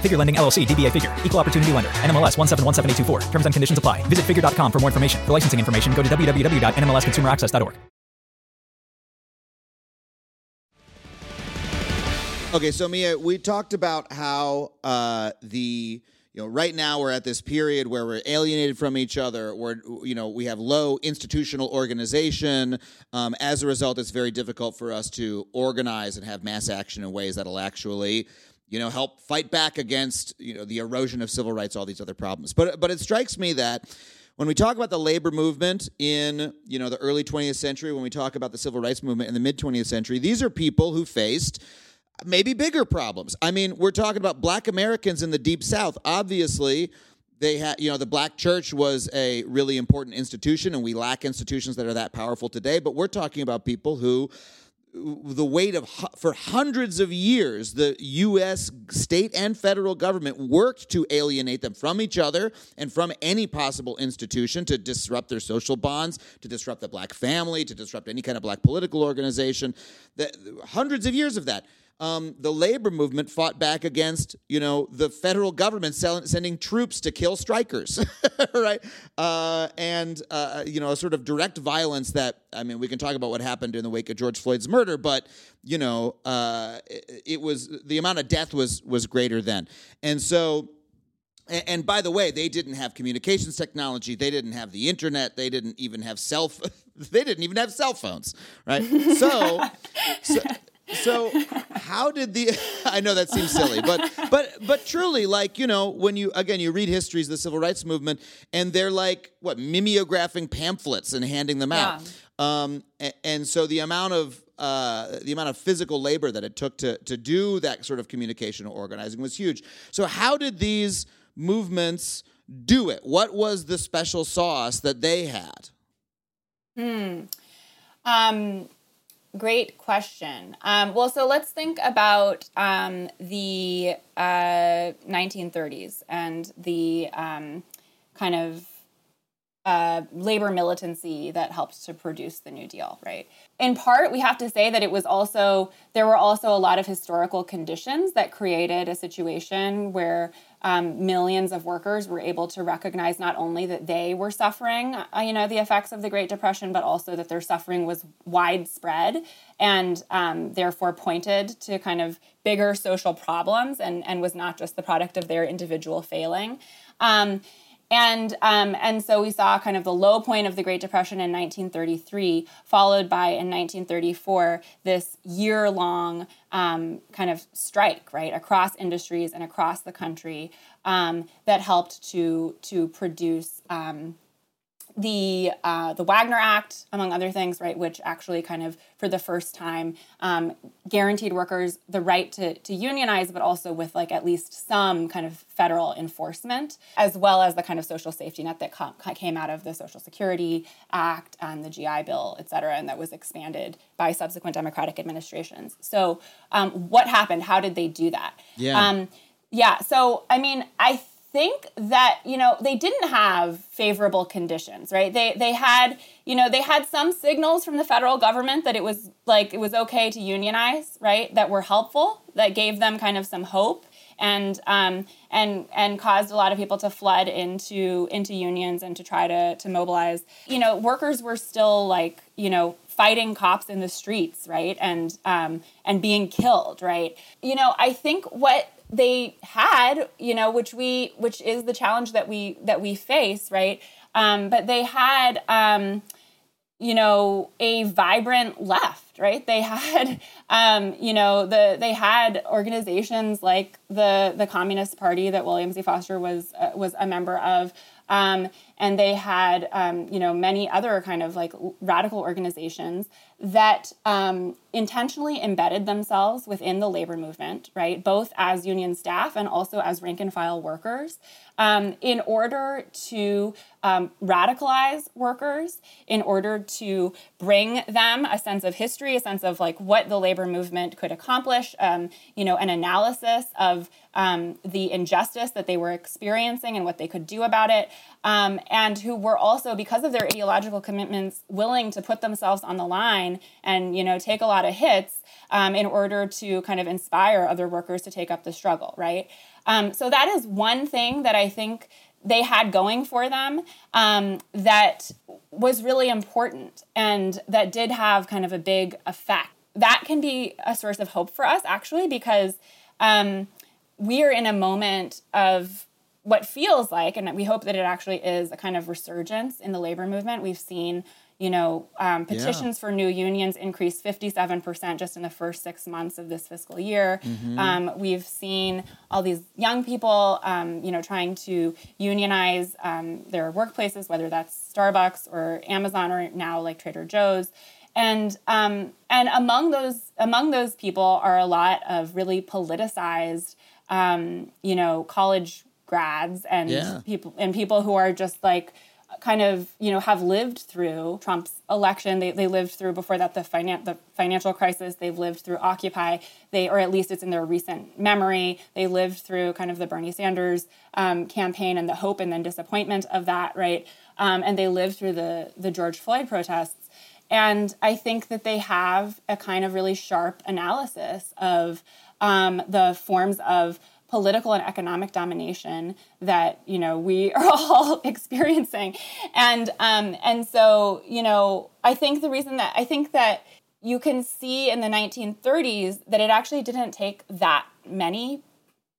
Speaker 4: Figure Lending LLC, DBA Figure, Equal Opportunity Lender, NMLS 1717824. Terms and conditions apply. Visit figure.com for more information. For licensing information, go to www.nmlsconsumeraccess.org.
Speaker 3: Okay, so Mie, we talked about how uh, the you know right now we're at this period where we're alienated from each other. We're you know we have low institutional organization. Um, as a result, it's very difficult for us to organize and have mass action in ways that'll actually you know help fight back against you know the erosion of civil rights, all these other problems. But but it strikes me that when we talk about the labor movement in you know the early 20th century, when we talk about the civil rights movement in the mid 20th century, these are people who faced maybe bigger problems. I mean, we're talking about black Americans in the deep south. Obviously, they had, you know, the black church was a really important institution, and we lack institutions that are that powerful today. But we're talking about people who, the weight of for hundreds of years, the U.S. state and federal government worked to alienate them from each other and from any possible institution to disrupt their social bonds, to disrupt the black family, to disrupt any kind of black political organization. Hundreds of years of that um, the labor movement fought back against, you know, the federal government sell- sending troops to kill strikers, *laughs* right? Uh, and uh, you know, a sort of direct violence that I mean, we can talk about what happened in the wake of George Floyd's murder, but you know, uh, it, it was the amount of death was was greater then, and so. And, and by the way, they didn't have communications technology. They didn't have the internet. They didn't even have cell. F- *laughs* they didn't even have cell phones, right? So, so, so how did the *laughs* i know that seems silly but but but truly like you know when you again you read histories of the civil rights movement and they're like what mimeographing pamphlets and handing them out. Um, a- and, so the amount of uh, the amount of physical labor that it took to to do that sort of communication or organizing was huge. So how did these movements do it? What was the special sauce that they had?
Speaker 2: Hmm. Um, great question. Um, well, so let's think about um, the uh, 1930s and the um, kind of uh, labor militancy that helped to produce the New Deal, right? In part, we have to say that it was also, there were also a lot of historical conditions that created a situation where um, millions of workers were able to recognize not only that they were suffering, uh, you know, the effects of the Great Depression, but also that their suffering was widespread and um, therefore pointed to kind of bigger social problems and, and was not just the product of their individual failing. Um, and um, and so we saw kind of the low point of the Great Depression in 1933, followed by in 1934 this year long um, kind of strike right across industries and across the country um, that helped to to produce. The uh, the Wagner Act, among other things, right, which actually kind of for the first time um, guaranteed workers the right to, to unionize, but also with like at least some kind of federal enforcement, as well as the kind of social safety net that com- came out of the Social Security Act and the GI Bill, et cetera, and that was expanded by subsequent Democratic administrations. So, um, what happened? How did they do that?
Speaker 1: Yeah.
Speaker 2: Um, yeah. So, I mean, I think that you know they didn't have favorable conditions right? They they had you know they had some signals from the federal government that it was like it was okay to unionize right that were helpful that gave them kind of some hope and um, and and caused a lot of people to flood into into unions and to try to to mobilize. You know workers were still like you know fighting cops in the streets right and um, and being killed right? You know i think what they had, you know, which we, which is the challenge that we that we face, right? Um, but they had, um, you know, a vibrant left, right? They had, *laughs* um, you know, the they had organizations like the the Communist Party that William Z. Foster was uh, was a member of. Um, and they had, um, you know, many other kind of like radical organizations that um, intentionally embedded themselves within the labor movement, right? Both as union staff and also as rank and file workers, um, in order to um, radicalize workers, in order to bring them a sense of history, a sense of like what the labor movement could accomplish, um, you know, an analysis of um, the injustice that they were experiencing and what they could do about it, um, and who were also, because of their ideological commitments, willing to put themselves on the line and you know take a lot of hits um, in order to kind of inspire other workers to take up the struggle, right? Um, so that is one thing that I think they had going for them um, that was really important and that did have kind of a big effect. That can be a source of hope for us, actually, because um, we are in a moment of what feels like, and we hope that it actually is a kind of resurgence in the labor movement. We've seen, you know, um, petitions yeah. for new unions increase 57% just in the first six months of this fiscal year. Mm-hmm. Um, we've seen all these young people, um, you know, trying to unionize um, their workplaces, whether that's Starbucks or Amazon or now like Trader Joe's and um, and among those among those people are a lot of really politicized um, you know, college grads and
Speaker 1: Yeah.
Speaker 2: people and people who are just like kind of you know have lived through Trump's election. They, they lived through before that the finan- the financial crisis. They've lived through Occupy. They or at least it's in their recent memory. They lived through kind of the Bernie Sanders um, campaign and the hope and then disappointment of that, right? Um, and they lived through the the George Floyd protests. And I think that they have a kind of really sharp analysis of um, the forms of political and economic domination that you know we *laughs* are all *laughs* experiencing, and um, and so you know I think the reason that I think that you can see in the 1930s that it actually didn't take that many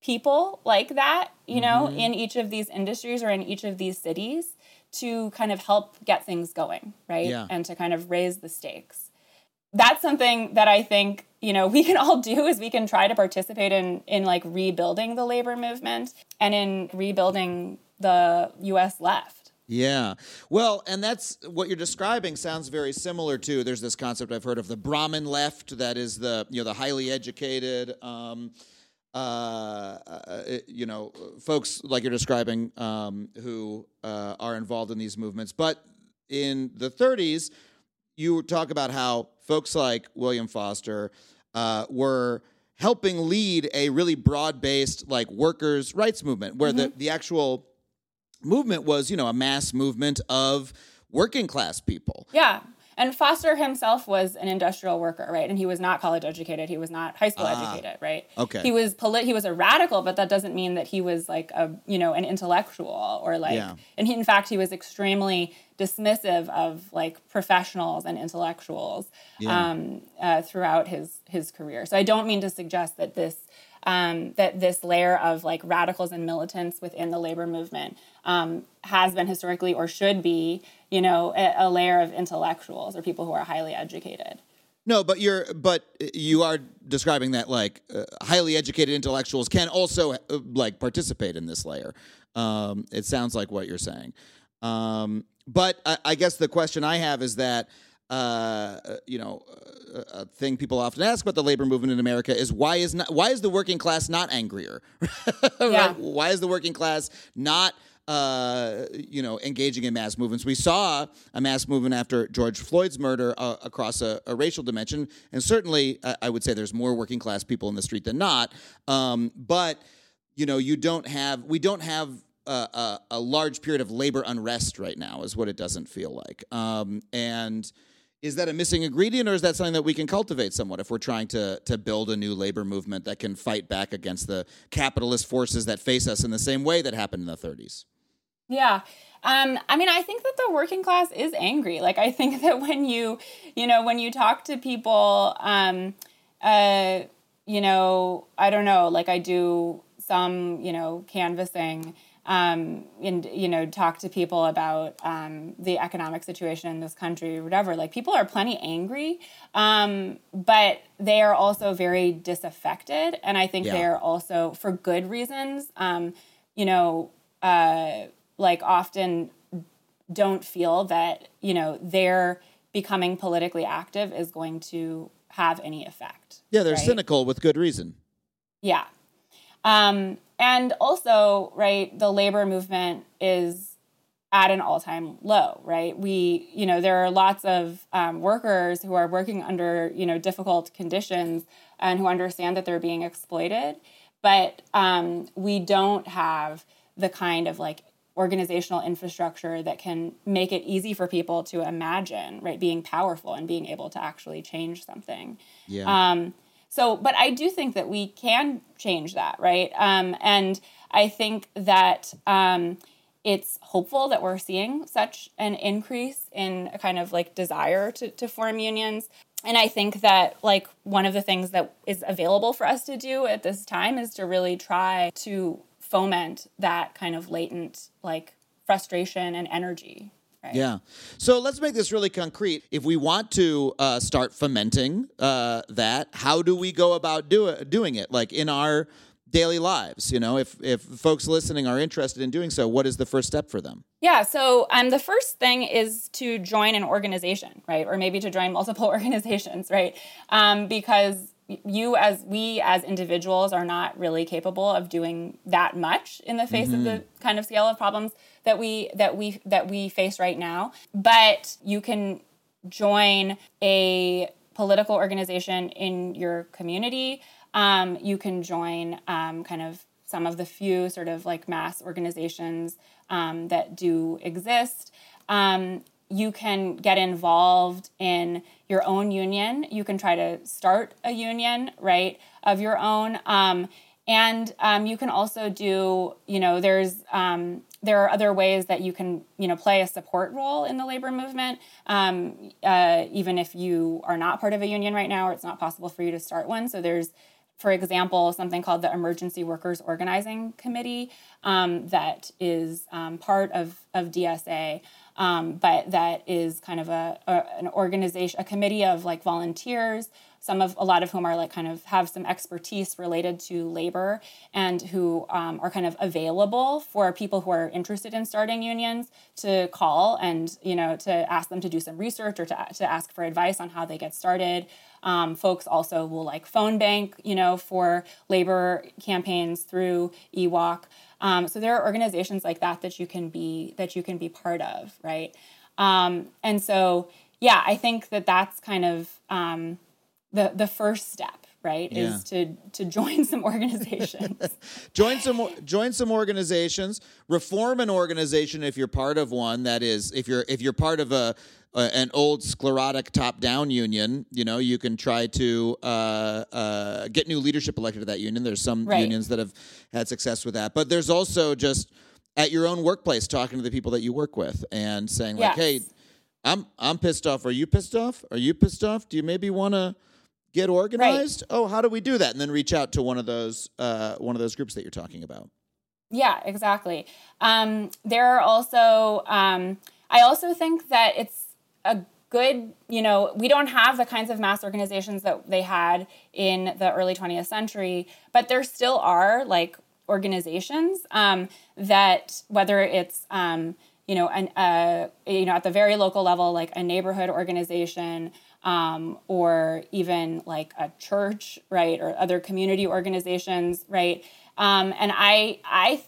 Speaker 2: people like that, you know,
Speaker 1: Mhm.
Speaker 2: in each of these industries or in each of these cities to kind of help get things going, right?
Speaker 1: Yeah.
Speaker 2: And to kind of raise the stakes. That's something that I think, you know, *laughs* we can all do is we can try to participate in in like rebuilding the labor movement and in rebuilding the US left.
Speaker 1: Yeah. Well, and that's what you're describing sounds very similar to there's this concept I've heard of the Brahmin left that is the, you know, the highly educated um uh, uh, you know, folks like you're describing um, who uh, are involved in these movements. But in the 30s, you talk about how folks like William Foster uh, were helping lead a really broad-based like workers' rights movement, where the the actual movement was, you know, a mass movement of working class people.
Speaker 2: Yeah. And Foster himself was an industrial worker, right? And he was not college educated. He was not high school
Speaker 1: Ah,
Speaker 2: educated, right?
Speaker 1: okay.
Speaker 2: He was polit- he was a radical, but that doesn't mean that he was like a, you know, an intellectual or like
Speaker 1: Yeah.
Speaker 2: and he in fact he was extremely dismissive of like professionals and intellectuals
Speaker 1: Yeah.
Speaker 2: um, uh, throughout his his career. So I don't mean to suggest that this um, that this layer of like radicals and militants within the labor movement um, has been historically or should be, you know, a, a layer of intellectuals or people who are highly educated.
Speaker 3: No, but you're but you are describing that like uh, highly educated intellectuals can also uh, like participate in this layer. Um, it sounds like what you're saying. Um, but I, I guess the question I have is that uh, you know a, thing people often ask about the labor movement in America is why is not why is the working class not angrier? *laughs* right?
Speaker 2: Yeah.
Speaker 3: Why is the working class not uh, you know, engaging in mass movements. We saw a mass movement after George Floyd's murder uh, across a, a racial dimension, and certainly, uh, I would say there's more working class people in the street than not. Um, but you know, you don't have, we don't have. A, a, large period of labor unrest right now is what it doesn't feel like. Um, and is that a missing ingredient, or is that something that we can cultivate somewhat if we're trying to to build a new labor movement that can fight back against the capitalist forces that face us in the same way that happened in the 30s?
Speaker 2: Yeah. Um, I mean, I think that the working class is angry. Like, I think that when you, you know, when you talk to people, um, uh, you know, I don't know, like I do some, you know, canvassing um, and, you know, talk to people about um, the economic situation in this country or whatever. Like, people are plenty angry, um, but they are also very disaffected. And I think
Speaker 5: Yeah.
Speaker 2: they are also, for good reasons, um, you know, uh, like often don't feel that you know their becoming politically active is going to have any effect
Speaker 3: Yeah, they're
Speaker 2: right?
Speaker 3: cynical with good reason.
Speaker 2: yeah um, and also right the labor movement is at an all-time low right? We you know there are lots of um, workers who are working under you know difficult conditions and who understand that they're being exploited. But um, we don't have the kind of like organizational infrastructure that can make it easy for people to imagine right being powerful and being able to actually change something.
Speaker 5: Yeah.
Speaker 2: um, so, but I do think that we can change that, right? Um, and I think that um, it's hopeful that we're seeing such an increase in a kind of like desire to, to form unions. And I think that like one of the things that is available for us to do at this time is to really try to foment that kind of latent like frustration and energy. Right?
Speaker 3: Yeah. So let's make this really concrete. If we want to uh, start fomenting uh, that, how do we go about do doing it? Like in our daily lives, you know, if if folks listening are interested in doing so, what is the first step for them?
Speaker 2: Yeah, so um, the first thing is to join an organization, right? Or maybe to join multiple *laughs* organizations, right? Um, because you as we as individuals are not really capable of doing that much in the face of the kind of scale of problems that we that we that we face right now. But you can join a political organization in your community. Um, you can join um, kind of some of the few sort of like mass organizations um, that do exist. Um, you can get involved in your own union. You can try to start a union, right, of your own. Um, and um, you can also do, you know, there's um, there are other ways that you can, you know, play a support role in the labor movement, um, uh, even if you are not part of a union right now or it's not possible for you to start one. So there's for example, something called the Emergency Workers Organizing Committee um, that is um, part of, of DSA, um, but that is kind of a, a an organization, a committee of like volunteers. Some of a lot of whom are like kind of have some expertise related to labor and who um, are kind of available for people who are interested in starting unions to call and you know to ask them to do some research or to, to ask for advice on how they get started. Um, folks also will like phone bank, you know, for labor campaigns through E EWOC. Um, so there are organizations like that that you can be that you can be part of, right? Um, and so, yeah, I think that that's kind of um, the the first step, right?
Speaker 3: Yeah.
Speaker 2: Is to to join some organizations. *laughs*
Speaker 3: join some join some organizations reform an organization if you're part of one that is if you're if you're part of a, a an old sclerotic top down union you know you can try to uh, uh, get new leadership elected to that union there's some
Speaker 2: Right.
Speaker 3: unions that have had success with that but there's also just at your own workplace talking to the people that you work with and saying like
Speaker 2: Yes.
Speaker 3: hey i'm i'm pissed off are you pissed off are you pissed off do you maybe want to
Speaker 1: get organized? Oh, how do we do that? And then reach out to one of those uh, one of those groups that you're talking about.
Speaker 2: Yeah, exactly. Um, there are also, um, I also think that it's a good, you know, we don't have the kinds of mass organizations that they had in the early 20th century, but there still are like organizations um, that, whether it's, um, you know, an, uh, you know, at the very local level, like a neighborhood organization, um, or even like a church, right, or other community organizations, right. Um, and I I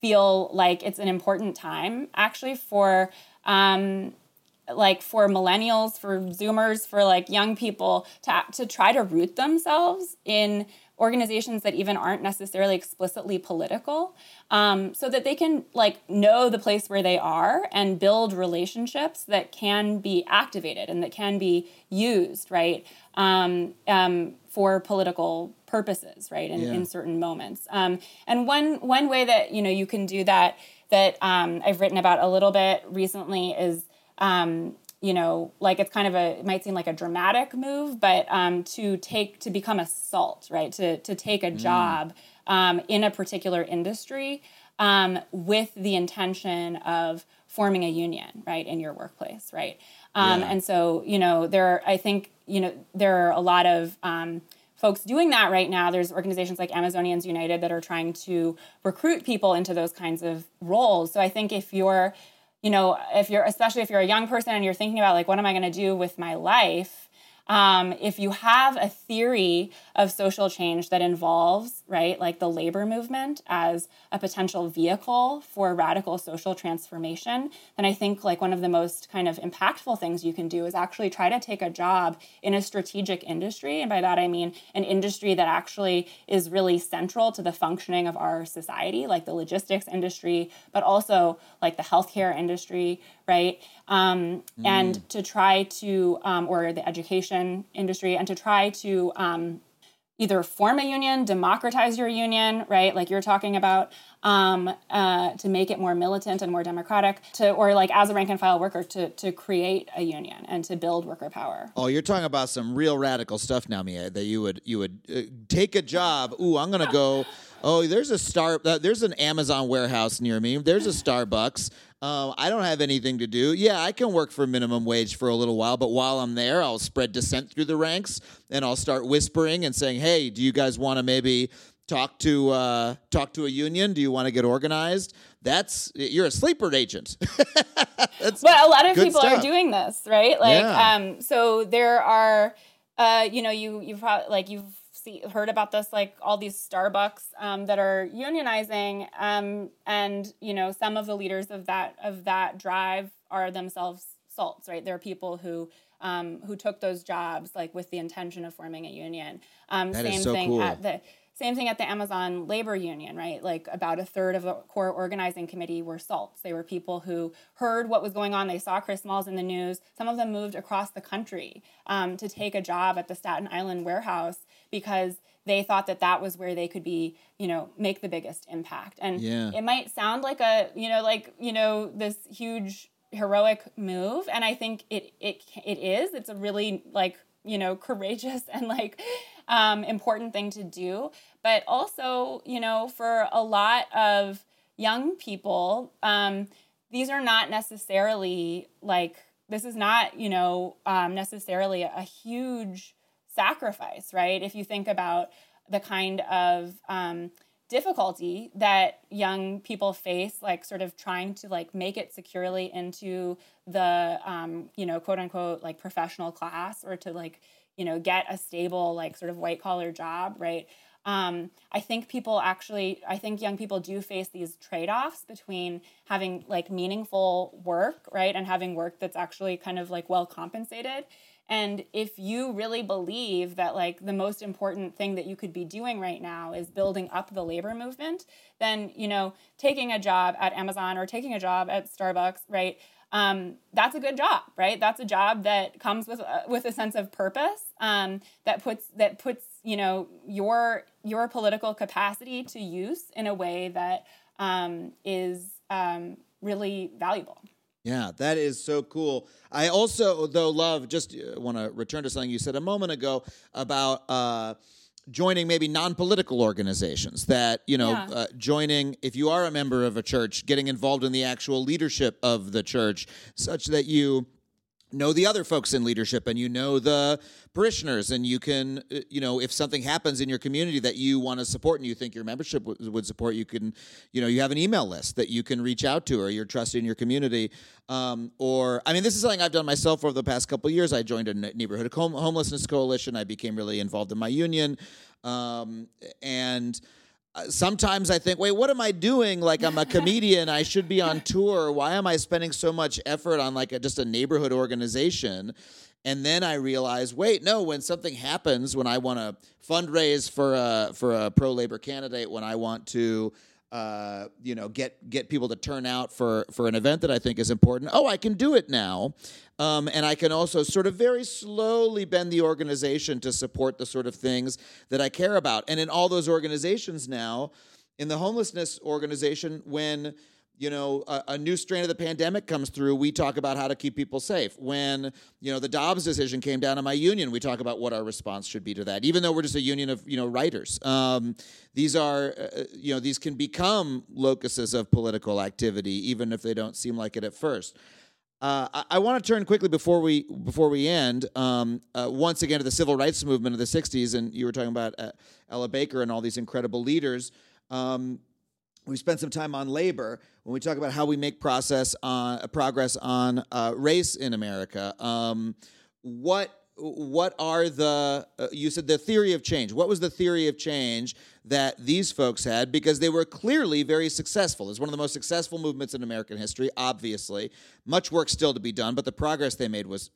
Speaker 2: feel like it's an important time actually for um, like for millennials, for Zoomers, for like young people to to try to root themselves in organizations that even aren't necessarily explicitly political um, so that they can like know the place where they are and build relationships that can be activated and that can be used right um, um, for political purposes right in,
Speaker 6: Yeah.
Speaker 2: in certain moments um, and one one way that you know you can do that that um, i've written about a little bit recently is um, you know, like it's kind of a it might seem like a dramatic move, but um, to take to become a salt, right? To to take a
Speaker 6: Mm.
Speaker 2: job um, in a particular industry um, with the intention of forming a union, right, in your workplace, right? Um,
Speaker 6: Yeah.
Speaker 2: And so, you know, there are, I think, you know, there are a lot of um, folks doing that right now. There's organizations like Amazonians United that are trying to recruit people into those kinds of roles. So I think if you're you know, if you're, especially if you're a young person and you're thinking about like, what am I going to do with my life? Um, if you have a theory of social change that involves, right, like the labor movement as a potential vehicle for radical social transformation, then I think like one of the most kind of impactful things you can do is actually try to take a job in a strategic industry. And by that I mean an industry that actually is really central to the functioning of our society, like the logistics industry, but also like the healthcare industry, right? Um, And
Speaker 6: Mm.
Speaker 2: to try to, um, or the education industry, and to try to um, either form a union, democratize your union, right? Like you're talking about, um, uh, to make it more militant and more democratic, to or like as a rank and file worker, to to create a union and to build worker power.
Speaker 1: Oh, you're talking about some real radical stuff now, Mie. That you would you would uh, take a job. Ooh, I'm gonna go. Oh, there's a star. Uh, there's an Amazon warehouse near me. There's a Starbucks. Uh, I don't have anything to do. Yeah, I can work for minimum wage for a little while, but while I'm there, I'll spread dissent through the ranks and I'll start whispering and saying, "Hey, do you guys want to maybe?" Talk to uh, talk to a union. Do you want to get organized? That's you're a sleeper agent. *laughs*
Speaker 2: Well, a lot of people are doing this, right? Like,
Speaker 1: Yeah.
Speaker 2: um, so there are, uh, you know, you you've probably like you've see, heard about this, like all these Starbucks um, that are unionizing, um, and you know, some of the leaders of that of that drive are themselves salts, right? They're people who. Um, who took those jobs like with the intention of forming a union? Um,
Speaker 1: That is
Speaker 2: same
Speaker 1: so
Speaker 2: thing
Speaker 1: cool.
Speaker 2: at the same thing at the Amazon labor union, right? Like about a third of the core organizing committee were salts. They were people who heard what was going on. They saw Chris Smalls in the news. Some of them moved across the country um, to take a job at the Staten Island warehouse because they thought that that was where they could be, you know, make the biggest impact. And
Speaker 6: Yeah.
Speaker 2: it might sound like a, you know, like, you know, this huge heroic move and i think it it it is it's a really like you know *laughs* courageous and like um important thing to do but also you know for a lot of young people um these are not necessarily like this is not you know um, necessarily a huge sacrifice right? If you think about the kind of um, difficulty that young people face like sort of trying to like make it securely into the um, you know quote unquote like professional class or to like you know get a stable like sort of white collar job right? Um, i think people actually i think young people do face these trade-offs between having like meaningful work right and having work that's actually kind of like well compensated and if you really believe that like the most important thing that you could be doing right now is building up the labor movement, then you know taking a job at Amazon or taking a job at Starbucks, right? Um, that's a good job, right? That's a job that comes with a, with a sense of purpose um, that puts that puts you know your your political capacity to use in a way that um, is um, really valuable.
Speaker 1: Yeah, that is so cool. I also, though, love just want to return to something you said a moment ago about uh, joining maybe non-political organizations. That you know,
Speaker 2: Yeah.
Speaker 1: uh, joining if you are a member of a church, getting involved in the actual leadership of the church, such that you know the other folks in leadership and you know the parishioners and you can uh, you know if something happens in your community that you want to support and you think your membership w- would support you can you know you have an email list that you can reach out to or you're trusted in your community um, or i mean this is something i've done myself over the past couple years. I joined a neighborhood home- homelessness coalition. I became really involved in my union um, and Uh, sometimes I think, wait, what am I doing? Like I'm a *laughs* comedian, I should be on tour. Why am I spending so much effort on like a, just a neighborhood organization? And then I realize, wait, no. When something happens, when I want to fundraise for a for a pro labor candidate, when I want to, uh, you know, get get people to turn out for for an event that I think is important. Oh, I can do it now, um, and I can also sort of very slowly bend the organization to support the sort of things that I care about. And in all those organizations now, in the homelessness organization, when you know a, a new strain of the pandemic comes through, we talk about how to keep people safe. When you know the Dobbs decision came down on my union, we talk about what our response should be to that. Even though we're just a union of you know writers, um, these are uh, you know these can become locuses of political activity, even if they don't seem like it at first. Uh, I, I want to turn quickly before we before we end um, uh, once again to the civil rights movement of the '60s, and you were talking about uh, Ella Baker and all these incredible leaders. Um, we spent some time on labor when we talk about how we make process on uh, progress on uh, race in America. Um, what what are the uh, you said the theory of change? What was the theory of change that these folks had? Because they were clearly very successful. It's one of the most successful movements in American history. Obviously, much work still to be done, but the progress they made was.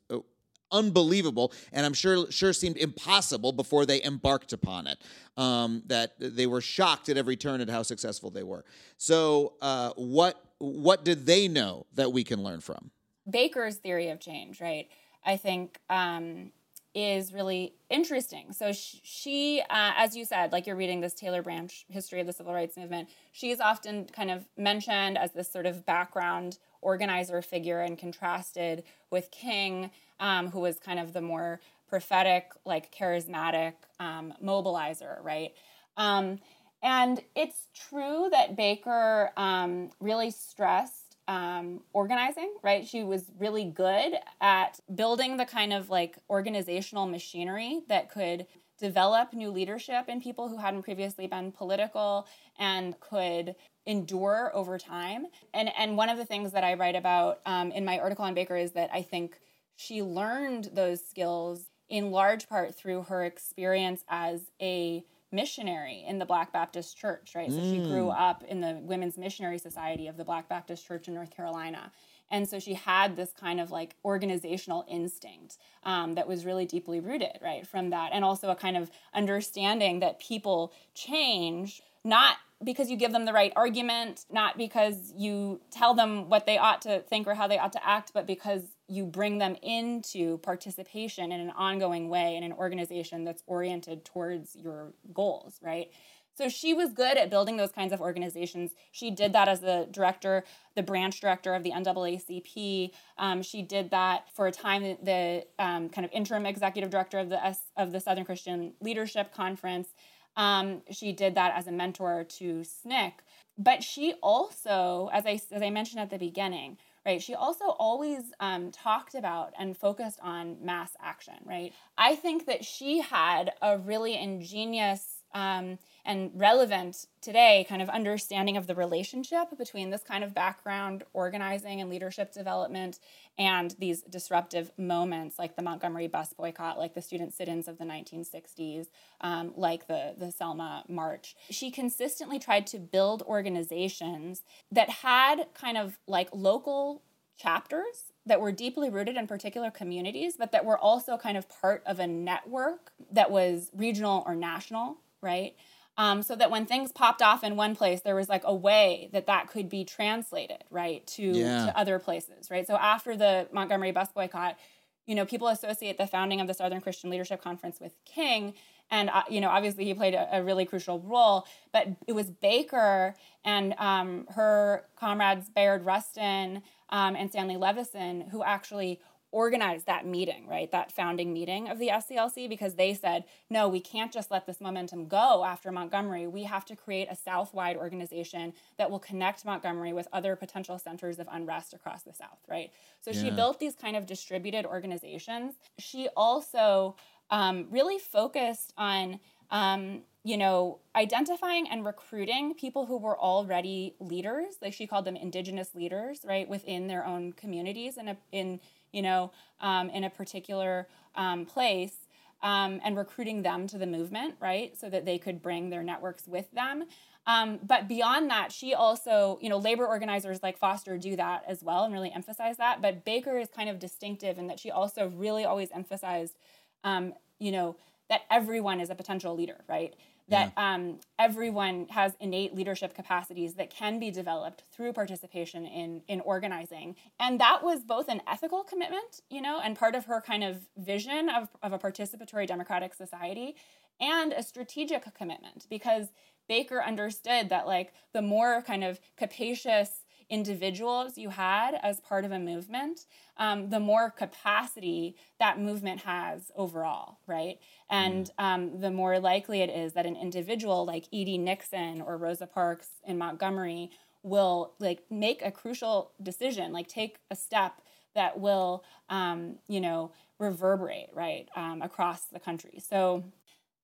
Speaker 1: Unbelievable and i'm sure sure seemed impossible before they embarked upon it um, that they were shocked at every turn at how successful they were so uh, what what did they know that we can learn from
Speaker 2: Baker's theory of change, right? I think um, is really interesting. So sh- she, uh, as you said, like you're reading this Taylor Branch history of the civil rights movement, she's often kind of mentioned as this sort of background organizer figure and contrasted with King, um, who was kind of the more prophetic, like charismatic um, mobilizer, right? Um, and it's true that Baker um, really stressed um, organizing, right? She was really good at building the kind of like organizational machinery that could develop new leadership in people who hadn't previously been political and could endure over time. And and one of the things that I write about um, in my article on Baker is that I think she learned those skills in large part through her experience as a missionary in the Black Baptist Church, right? So she grew
Speaker 6: Mm.
Speaker 2: up in the Women's Missionary Society of the Black Baptist Church in North Carolina. And so she had this kind of like organizational instinct um, that was really deeply rooted, right, from that. And also a kind of understanding that people change not because you give them the right argument, not because you tell them what they ought to think or how they ought to act, but because you bring them into participation in an ongoing way in an organization that's oriented towards your goals, right? So she was good at building those kinds of organizations. She did that as the director, the branch director of the NAACP. Um, she did that for a time, the um, kind of interim executive director of the S- of the Southern Christian Leadership Conference. Um, she did that as a mentor to SNCC. But she also, as I as I mentioned at the beginning, right? She also always um, talked about and focused on mass action, right? I think that she had a really ingenious um, and relevant today kind of understanding of the relationship between this kind of background organizing and leadership development and these disruptive moments like the Montgomery bus boycott, like the student sit-ins of the 1960s, um, like the, the Selma March. She consistently tried to build organizations that had kind of like local chapters that were deeply rooted in particular communities, but that were also kind of part of a network that was regional or national, right? Um, so that when things popped off in one place, there was like a way that that could be translated, right, to,
Speaker 6: Yeah.
Speaker 2: to other places, right? So after the Montgomery bus boycott, you know, people associate the founding of the Southern Christian Leadership Conference with King. And, uh, you know, obviously he played a, a really crucial role, but it was Baker and um, her comrades, Bayard Rustin, um, and Stanley Levison, who actually organized that meeting, right? That founding meeting of the SCLC, because they said, no, we can't just let this momentum go after Montgomery. We have to create a South-wide organization that will connect Montgomery with other potential centers of unrest across the South, right? So she built these kind of distributed organizations. She also um, really focused on um, you know, identifying and recruiting people who were already leaders, like she called them indigenous leaders, right, within their own communities in a in you know um, in a particular um, place, um, and recruiting them to the movement, right, so that they could bring their networks with them. Um, but beyond that, she also, you know, labor organizers like Foster do that as well and really emphasize that. But Baker is kind of distinctive in that she also really always emphasized, um, you know, that everyone is a potential leader, right? That um, everyone has innate leadership capacities that can be developed through participation in in organizing, and that was both an ethical commitment, you know, and part of her kind of vision of of a participatory democratic society, and a strategic commitment because Baker understood that like the more kind of capacious individuals you had as part of a movement, um, the more capacity that movement has overall, right? And um, the more likely it is that an individual like E.D. Nixon or Rosa Parks in Montgomery will like make a crucial decision, like take a step that will, um, you know, reverberate right um, across the country. So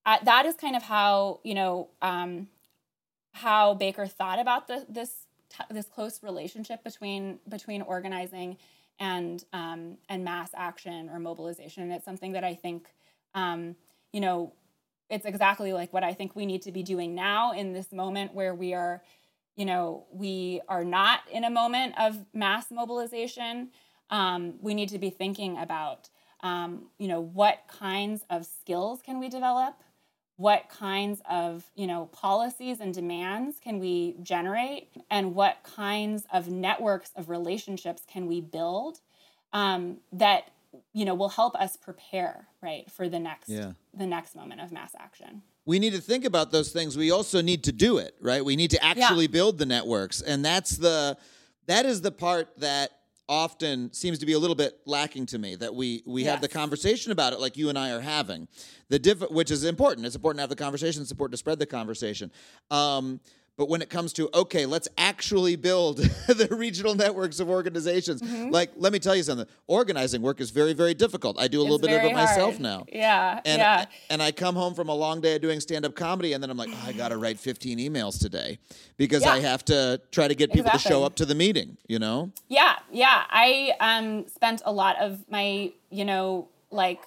Speaker 2: uh, that is kind of how you know um, how Baker thought about the, this t- this close relationship between between organizing and um, and mass action or mobilization. And it's something that I think um, you know it's exactly like what I think we need to be doing now in this moment where we are you know we are not in a moment of mass mobilization. Um, we need to be thinking about um, you know what kinds of skills can we develop what kinds of you know policies and demands can we generate and what kinds of networks of relationships can we build um, that you know will help us prepare right for the next
Speaker 1: Yeah.
Speaker 2: the next moment of mass action
Speaker 1: we need to think about those things. We also need to do it, right? We need to actually build the networks, and that's the that is the part that often seems to be a little bit lacking to me. That we we have the conversation about it, like you and I are having, the diff- which is important. It's important to have the conversation. It's important to spread the conversation. Um, but when it comes to okay, let's actually build *laughs* the regional networks of organizations.
Speaker 2: Mhm.
Speaker 1: Like, let me tell you something. Organizing work is very, very difficult. I do a little bit of it myself
Speaker 2: hard.
Speaker 1: now.
Speaker 2: yeah
Speaker 1: And,
Speaker 2: yeah
Speaker 1: and I come home from a long day of doing stand up comedy, and then I'm like, oh, I got to *sighs* write 15 emails today because I have to try to get people to show up to the meeting, you know?
Speaker 2: Yeah, yeah. I um, spent a lot of my, you know, like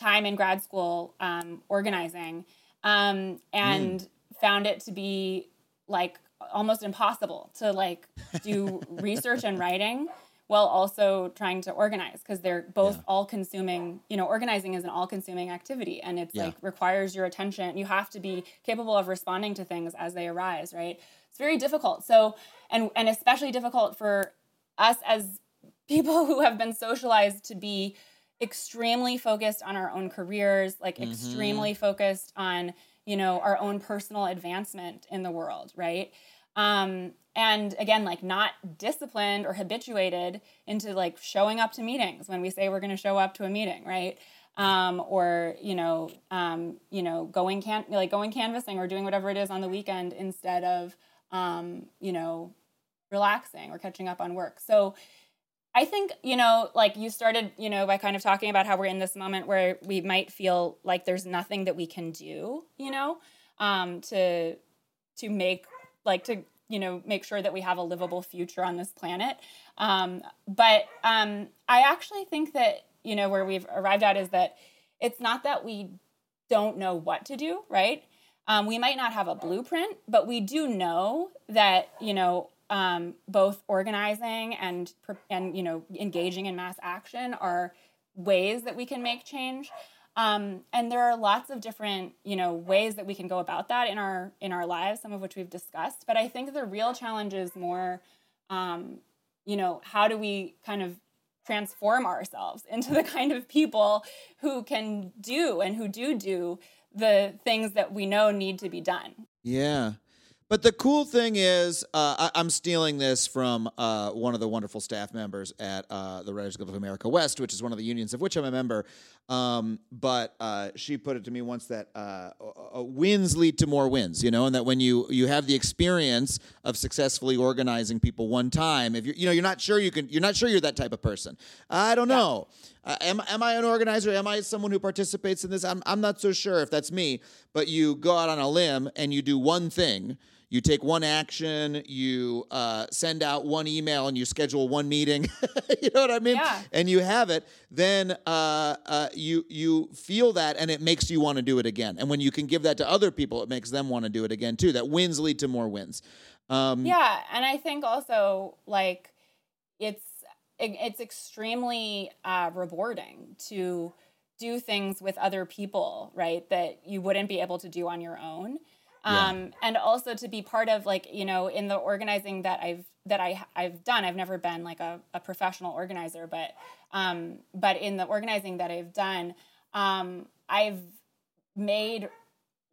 Speaker 2: time in grad school um, organizing um, and found it to be like almost impossible to like do *laughs* research and writing while also trying to organize because they're both all consuming you know organizing is an all consuming activity and it's
Speaker 6: Yeah.
Speaker 2: like requires your attention you have to be capable of responding to things as they arise right it's very difficult so and and especially difficult for us as people *laughs* who have been socialized to be extremely focused on our own careers like
Speaker 6: Mhm.
Speaker 2: extremely focused on you know our own personal advancement in the world right? Um and again like not disciplined or habituated into like showing up to meetings when we say we're going to show up to a meeting right? Um or you know um you know going can like going canvassing or doing whatever it is on the weekend instead of um you know relaxing or catching up on work. So I think, you know, like you started, you know, by kind of talking about how we're in this moment where we might feel like there's nothing that we can do, you know, um, to to make like to, you know, make sure that we have a livable future on this planet. Um, but um, I actually think that, you know, where we've arrived at is that it's not that we don't know what to do, right? Um, we might not have a blueprint, but we do know that you know um, both organizing and and you know engaging in mass action are ways that we can make change. Um, and there are lots of different you know ways that we can go about that in our in our lives, some of which we've discussed. But I think the real challenge is more, um, you know, how do we kind of transform ourselves into the kind of people who can do and who do do the things that we know need to be done.
Speaker 1: Yeah. But the cool thing is, uh, I, I'm stealing this from uh, one of the wonderful staff members at uh, the Writers Guild of America West, which is one of the unions of which I'm a member. Um, but uh, she put it to me once that uh, uh, wins lead to more wins, you know, and that when you you have the experience of successfully organizing people one time, if you're you know you're not sure you can, you're not sure you're that type of person. I don't know. Uh, am, am I an organizer? Am I someone who participates in this? I'm, I'm not so sure if that's me, but you go out on a limb and you do one thing. You take one action, you uh, send out one email, and you schedule one meeting. *laughs* you know what I mean?
Speaker 2: Yeah.
Speaker 1: And you have it. Then uh, uh, you you feel that, and it makes you want to do it again. And when you can give that to other people, it makes them want to do it again too. That wins lead to more wins. Um,
Speaker 2: Yeah, and I think also like it's it, it's extremely uh, rewarding to do things with other people, right? That you wouldn't be able to do on your own. Um, and also to be part of like you know in the organizing that I've that I I've done I've never been like a, a professional organizer but um, but in the organizing that I've done um, I've made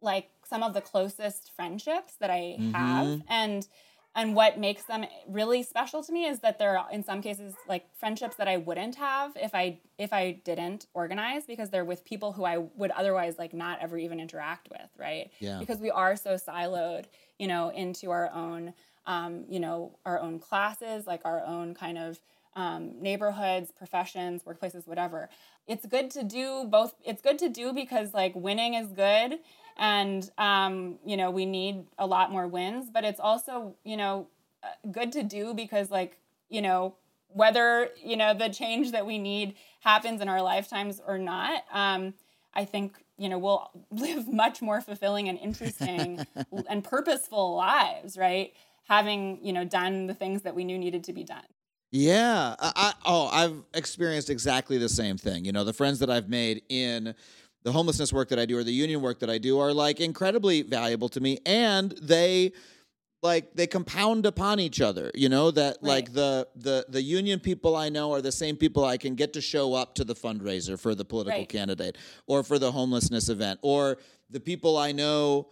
Speaker 2: like some of the closest friendships that I have
Speaker 1: Mhm.
Speaker 2: and and what makes them really special to me is that they're in some cases like friendships that I wouldn't have if I if I didn't organize because they're with people who I would otherwise like not ever even interact with, right?
Speaker 1: Yeah.
Speaker 2: Because we are so siloed, you know, into our own um, you know, our own classes, like our own kind of um, neighborhoods, professions, workplaces, whatever. It's good to do both. It's good to do because like winning is good, and um, you know we need a lot more wins. But it's also you know uh, good to do because like you know whether you know the change that we need happens in our lifetimes or not. Um, I think you know we'll *laughs* live much more fulfilling and interesting *laughs* and purposeful lives, right? Having you know done the things that we knew needed to be done.
Speaker 1: Yeah. I, I, oh, I've experienced exactly the same thing. You know, the friends that I've made in the homelessness work that I do or the union work that I do are like incredibly valuable to me and they like they compound upon each other you know that like the the the union people i know are the same people i can get to show up to the fundraiser for the political
Speaker 2: Right.
Speaker 1: candidate or for the homelessness event or the people i know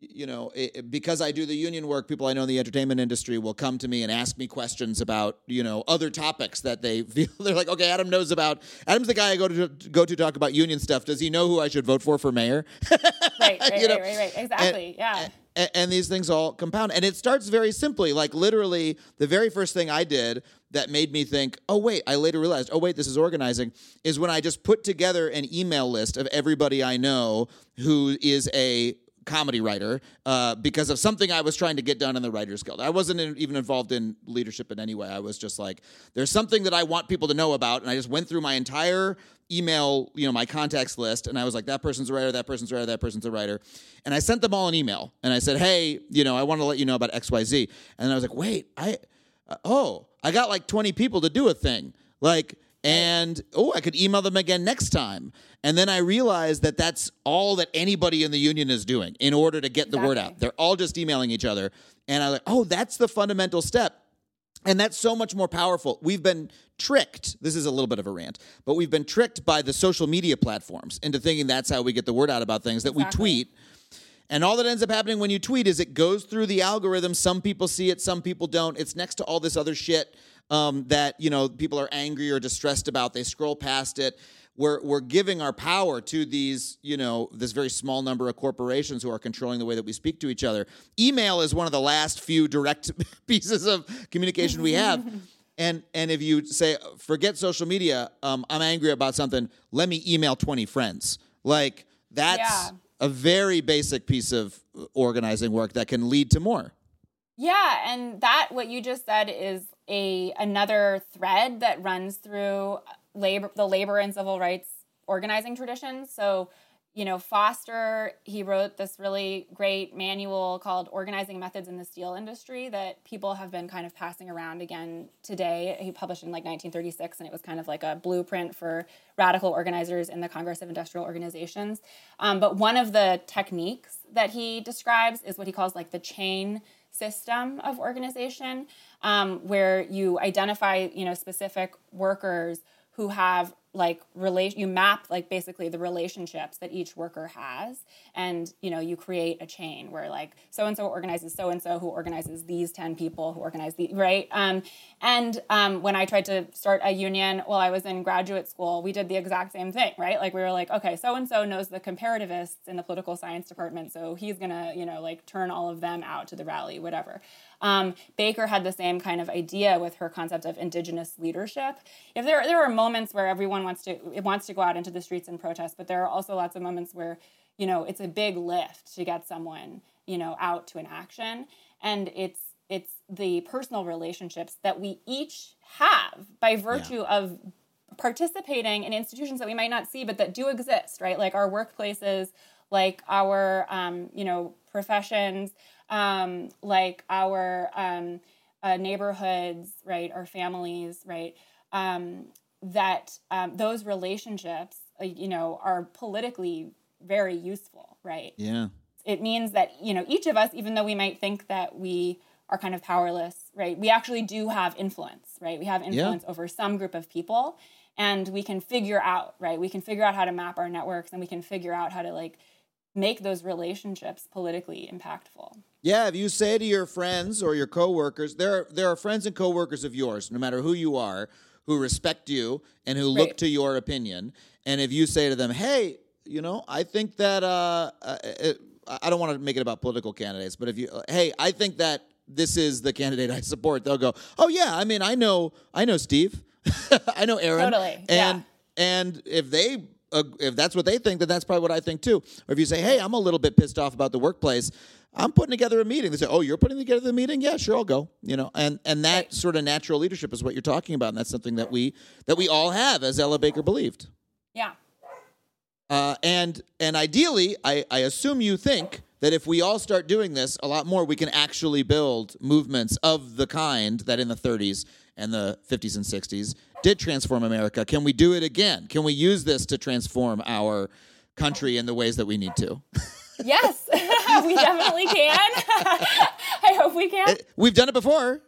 Speaker 1: you know, i i- because I do the union work, people I know in the entertainment industry will come to me and ask me questions about, you know, other topics that they *laughs* feel they're like, okay, Adam knows about. Adam's the guy I go to go to talk about union stuff. Does he know who I should vote for for mayor?
Speaker 2: Right, *laughs* right, right, right, right. Exactly. yeah.
Speaker 1: and, and these things all compound and it starts very simply like literally the very first thing i did that made me think oh wait i later realized oh wait this is organizing is when i just put together an email list of everybody i know who is a comedy writer uh, because of something I was trying to get done in the Writers Guild. I wasn't in, even involved in leadership in any way. I was just like, there's something that I want people to know about, and I just went through my entire email, you know, my contacts list, and I was like, that person's a writer, that person's a writer, that person's a writer, and I sent them all an email, and I said, hey, you know, I want to let you know about X Y Z, and I was like, wait, I, uh, oh, I got like 20 people to do a thing, like. And oh, I could email them again next time. And then I realized that that's all that anybody in the union is doing in order to get the word out. They're all just emailing each other. And I like, oh, that's the fundamental step. And that's so much more powerful. We've been tricked. This is a little bit of a rant, but we've been tricked by the social media platforms into thinking that's how we get the word out about things that we tweet. And all that ends up happening when you tweet is it goes through the algorithm. Some people see it, some people don't. It's next to all this other shit um, that you know people are angry or distressed about. They scroll past it. We're we're giving our power to these you know this very small number of corporations who are controlling the way that we speak to each other. Email is one of the last few direct *laughs* pieces of communication we have. *laughs* And and if you say forget social media, um, I'm angry about something. Let me email 20 friends. Like that's
Speaker 2: Yeah.
Speaker 1: a very basic piece of organizing work that can lead to more.
Speaker 2: Yeah, and that what you just said is a another thread that runs through labor the labor and civil rights organizing traditions. So, you know, Foster, he wrote this really great manual called Organizing Methods in the Steel Industry that people have been kind of passing around again today. He published in like 1936 and it was kind of like a blueprint for radical organizers in the Congress of Industrial Organizations. Um, but one of the techniques that he describes is what he calls like the chain system of organization um, where you identify you know specific workers who have like relation you map like basically the relationships that each worker has and you know you create a chain where like so and so organizes so and so who organizes these 10 people who organize the right? Um, and um, when i tried to start a union while i was in graduate school we did the exact same thing right? Like we were like okay so and so knows the comparativists in the political science department so he's gonna you know like turn all of them out to the rally whatever um, Baker had the same kind of idea with her concept of indigenous leadership. If there there are moments where everyone wants to wants to go out into the streets and protest, but there are also lots of moments where you know it's a big lift to get someone you know out to an action, and it's it's the personal relationships that we each have by virtue of participating in institutions that we might not see but that do exist right? Like our workplaces like our um, you know professions um, like our um, uh, neighborhoods, right, our families, right, um, that um, those relationships, uh, you know, are politically very useful, right?
Speaker 1: Yeah.
Speaker 2: It means that, you know, each of us, even though we might think that we are kind of powerless, right, we actually do have influence, right? We have influence over some group of people and we can figure out, right, we can figure out how to map our networks and we can figure out how to like make those relationships politically impactful.
Speaker 1: Yeah, if you say to your friends or your coworkers, there are, there are friends and coworkers of yours, no matter who you are, who respect you and who look to your opinion. And if you say to them, "Hey, you know, I think that uh, uh, it, I don't want to make it about political candidates, but if you, uh, hey, I think that this is the candidate I support," they'll go, "Oh yeah, I mean, I know, I know Steve, *laughs* I know Aaron,
Speaker 2: Totally,
Speaker 1: and
Speaker 2: yeah.
Speaker 1: and if they." Uh, if that's what they think, then that's probably what I think too. Or if you say, "Hey, I'm a little bit pissed off about the workplace," I'm putting together a meeting. They say, "Oh, you're putting together the meeting? Yeah, sure, I'll go." You know, and and that sort of natural leadership is what you're talking about, and that's something that we that we all have, as Ella Baker believed.
Speaker 2: Yeah.
Speaker 1: Uh, and and ideally, I, I assume you think that if we all start doing this a lot more, we can actually build movements of the kind that in the 30s and the 50s and 60s did transform America. Can we do it again? Can we use this to transform our country in the ways that we need to? *laughs*
Speaker 2: Yes, *laughs* we definitely can. *laughs* I hope we can.
Speaker 1: We've done it before.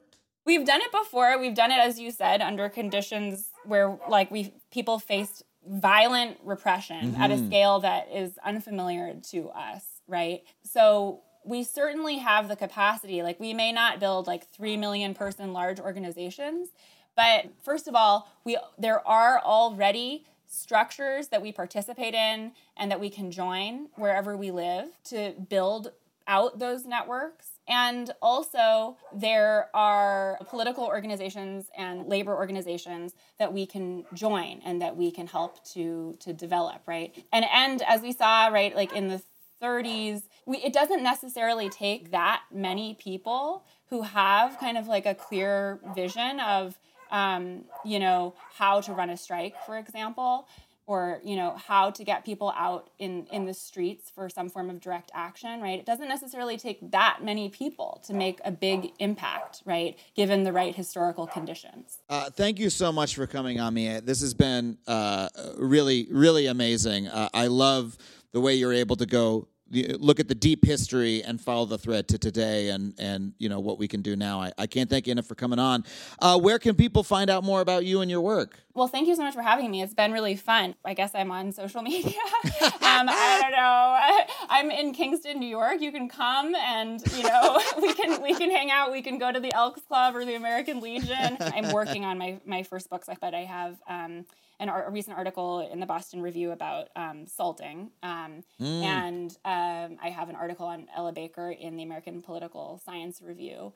Speaker 2: We've done it before. We've done it, as you said, under conditions where, like, we people faced violent repression at a
Speaker 1: Mhm.
Speaker 2: scale that is unfamiliar to us, right? So we certainly have the capacity. Like, we may not build like three million person large organizations, but first of all, we there are already structures that we participate in and that we can join wherever we live to build out those networks. And also, there are political organizations and labor organizations that we can join and that we can help to, to develop, right? And and as we saw, right, like in the 30s, we, it doesn't necessarily take that many people who have kind of like a clear vision of, um, you know, how to run a strike, for example, or you know how to get people out in in the streets for some form of direct action right it doesn't necessarily take that many people to make a big impact right given the right historical conditions
Speaker 1: Uh, thank you so much for coming on Mie. This has been uh, really, really amazing. Uh, I love the way you're able to go look at the deep history and follow the thread to today and and you know what we can do now. I, I can't thank you enough for coming on. Uh, where can people find out more about you and your work?
Speaker 2: well thank you so much for having me. It's been really fun. I guess i'm on social *laughs* media. Um, i don't know. *laughs* I'm in kingston new york. You can come and you know *laughs* we can we can hang out. We can go to the elks club or the american legion. I'm working on my my first book but i have um, an ar- a recent article in the Boston Review about um, salting, um,
Speaker 1: Mm.
Speaker 2: and um, I have an article on Ella Baker in the American Political Science Review.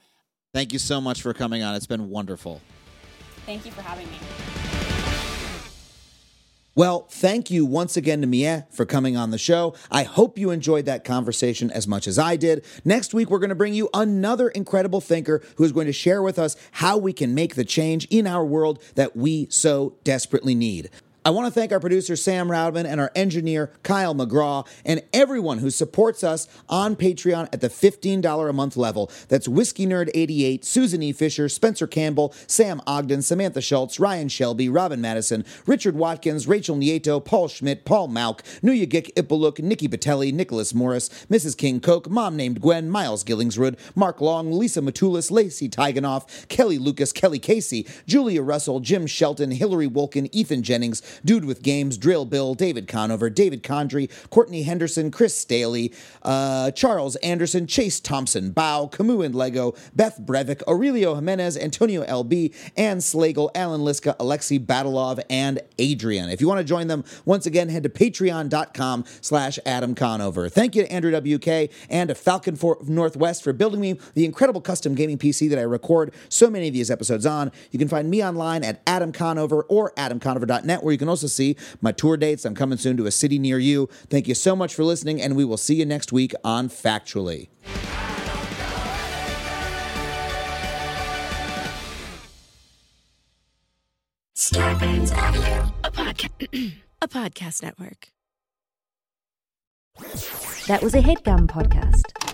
Speaker 1: Thank you so much for coming on. It's been wonderful.
Speaker 2: Thank you for having me.
Speaker 7: Well, thank you once again to Mie for coming on the show. I hope you enjoyed that conversation as much as I did. Next week, we're going to bring you another incredible thinker who is going to share with us how we can make the change in our world that we so desperately need. I want to thank our producer, Sam Roudman, and our engineer, Kyle McGraw, and everyone who supports us on Patreon at the $15 a month level. That's Whiskey Nerd 88, Susan E. Fisher, Spencer Campbell, Sam Ogden, Samantha Schultz, Ryan Shelby, Robin Madison, Richard Watkins, Rachel Nieto, Paul Schmidt, Paul Malk, Nuya Gik Ipaluk, Nikki Batelli, Nicholas Morris, Mrs. King Coke, Mom Named Gwen, Miles Gillingsrud, Mark Long, Lisa Matulis, Lacey Tiganoff, Kelly Lucas, Kelly Casey, Julia Russell, Jim Shelton, Hillary Wolkin, Ethan Jennings,
Speaker 1: Dude with Games, Drill Bill, David Conover, David Condry, Courtney Henderson, Chris Staley, uh, Charles Anderson, Chase Thompson, Bow, Camus and Lego, Beth Brevik, Aurelio Jimenez, Antonio LB, Ann Slagle, Alan Liska, Alexei Batalov, and Adrian. If you want to join them, once again, head to patreon.com slash Adam Conover. Thank you to Andrew WK and to Falcon for Northwest for building me the incredible custom gaming PC that I record so many of these episodes on. You can find me online at Adam Conover or adamconover.net, where you can also see my tour dates. I'm coming soon to a city near you. Thank you so much for listening, and we will see you next week on Factually.
Speaker 8: Starbane's Audio, a, podca- *clears throat* a podcast network.
Speaker 6: That was a headgum podcast.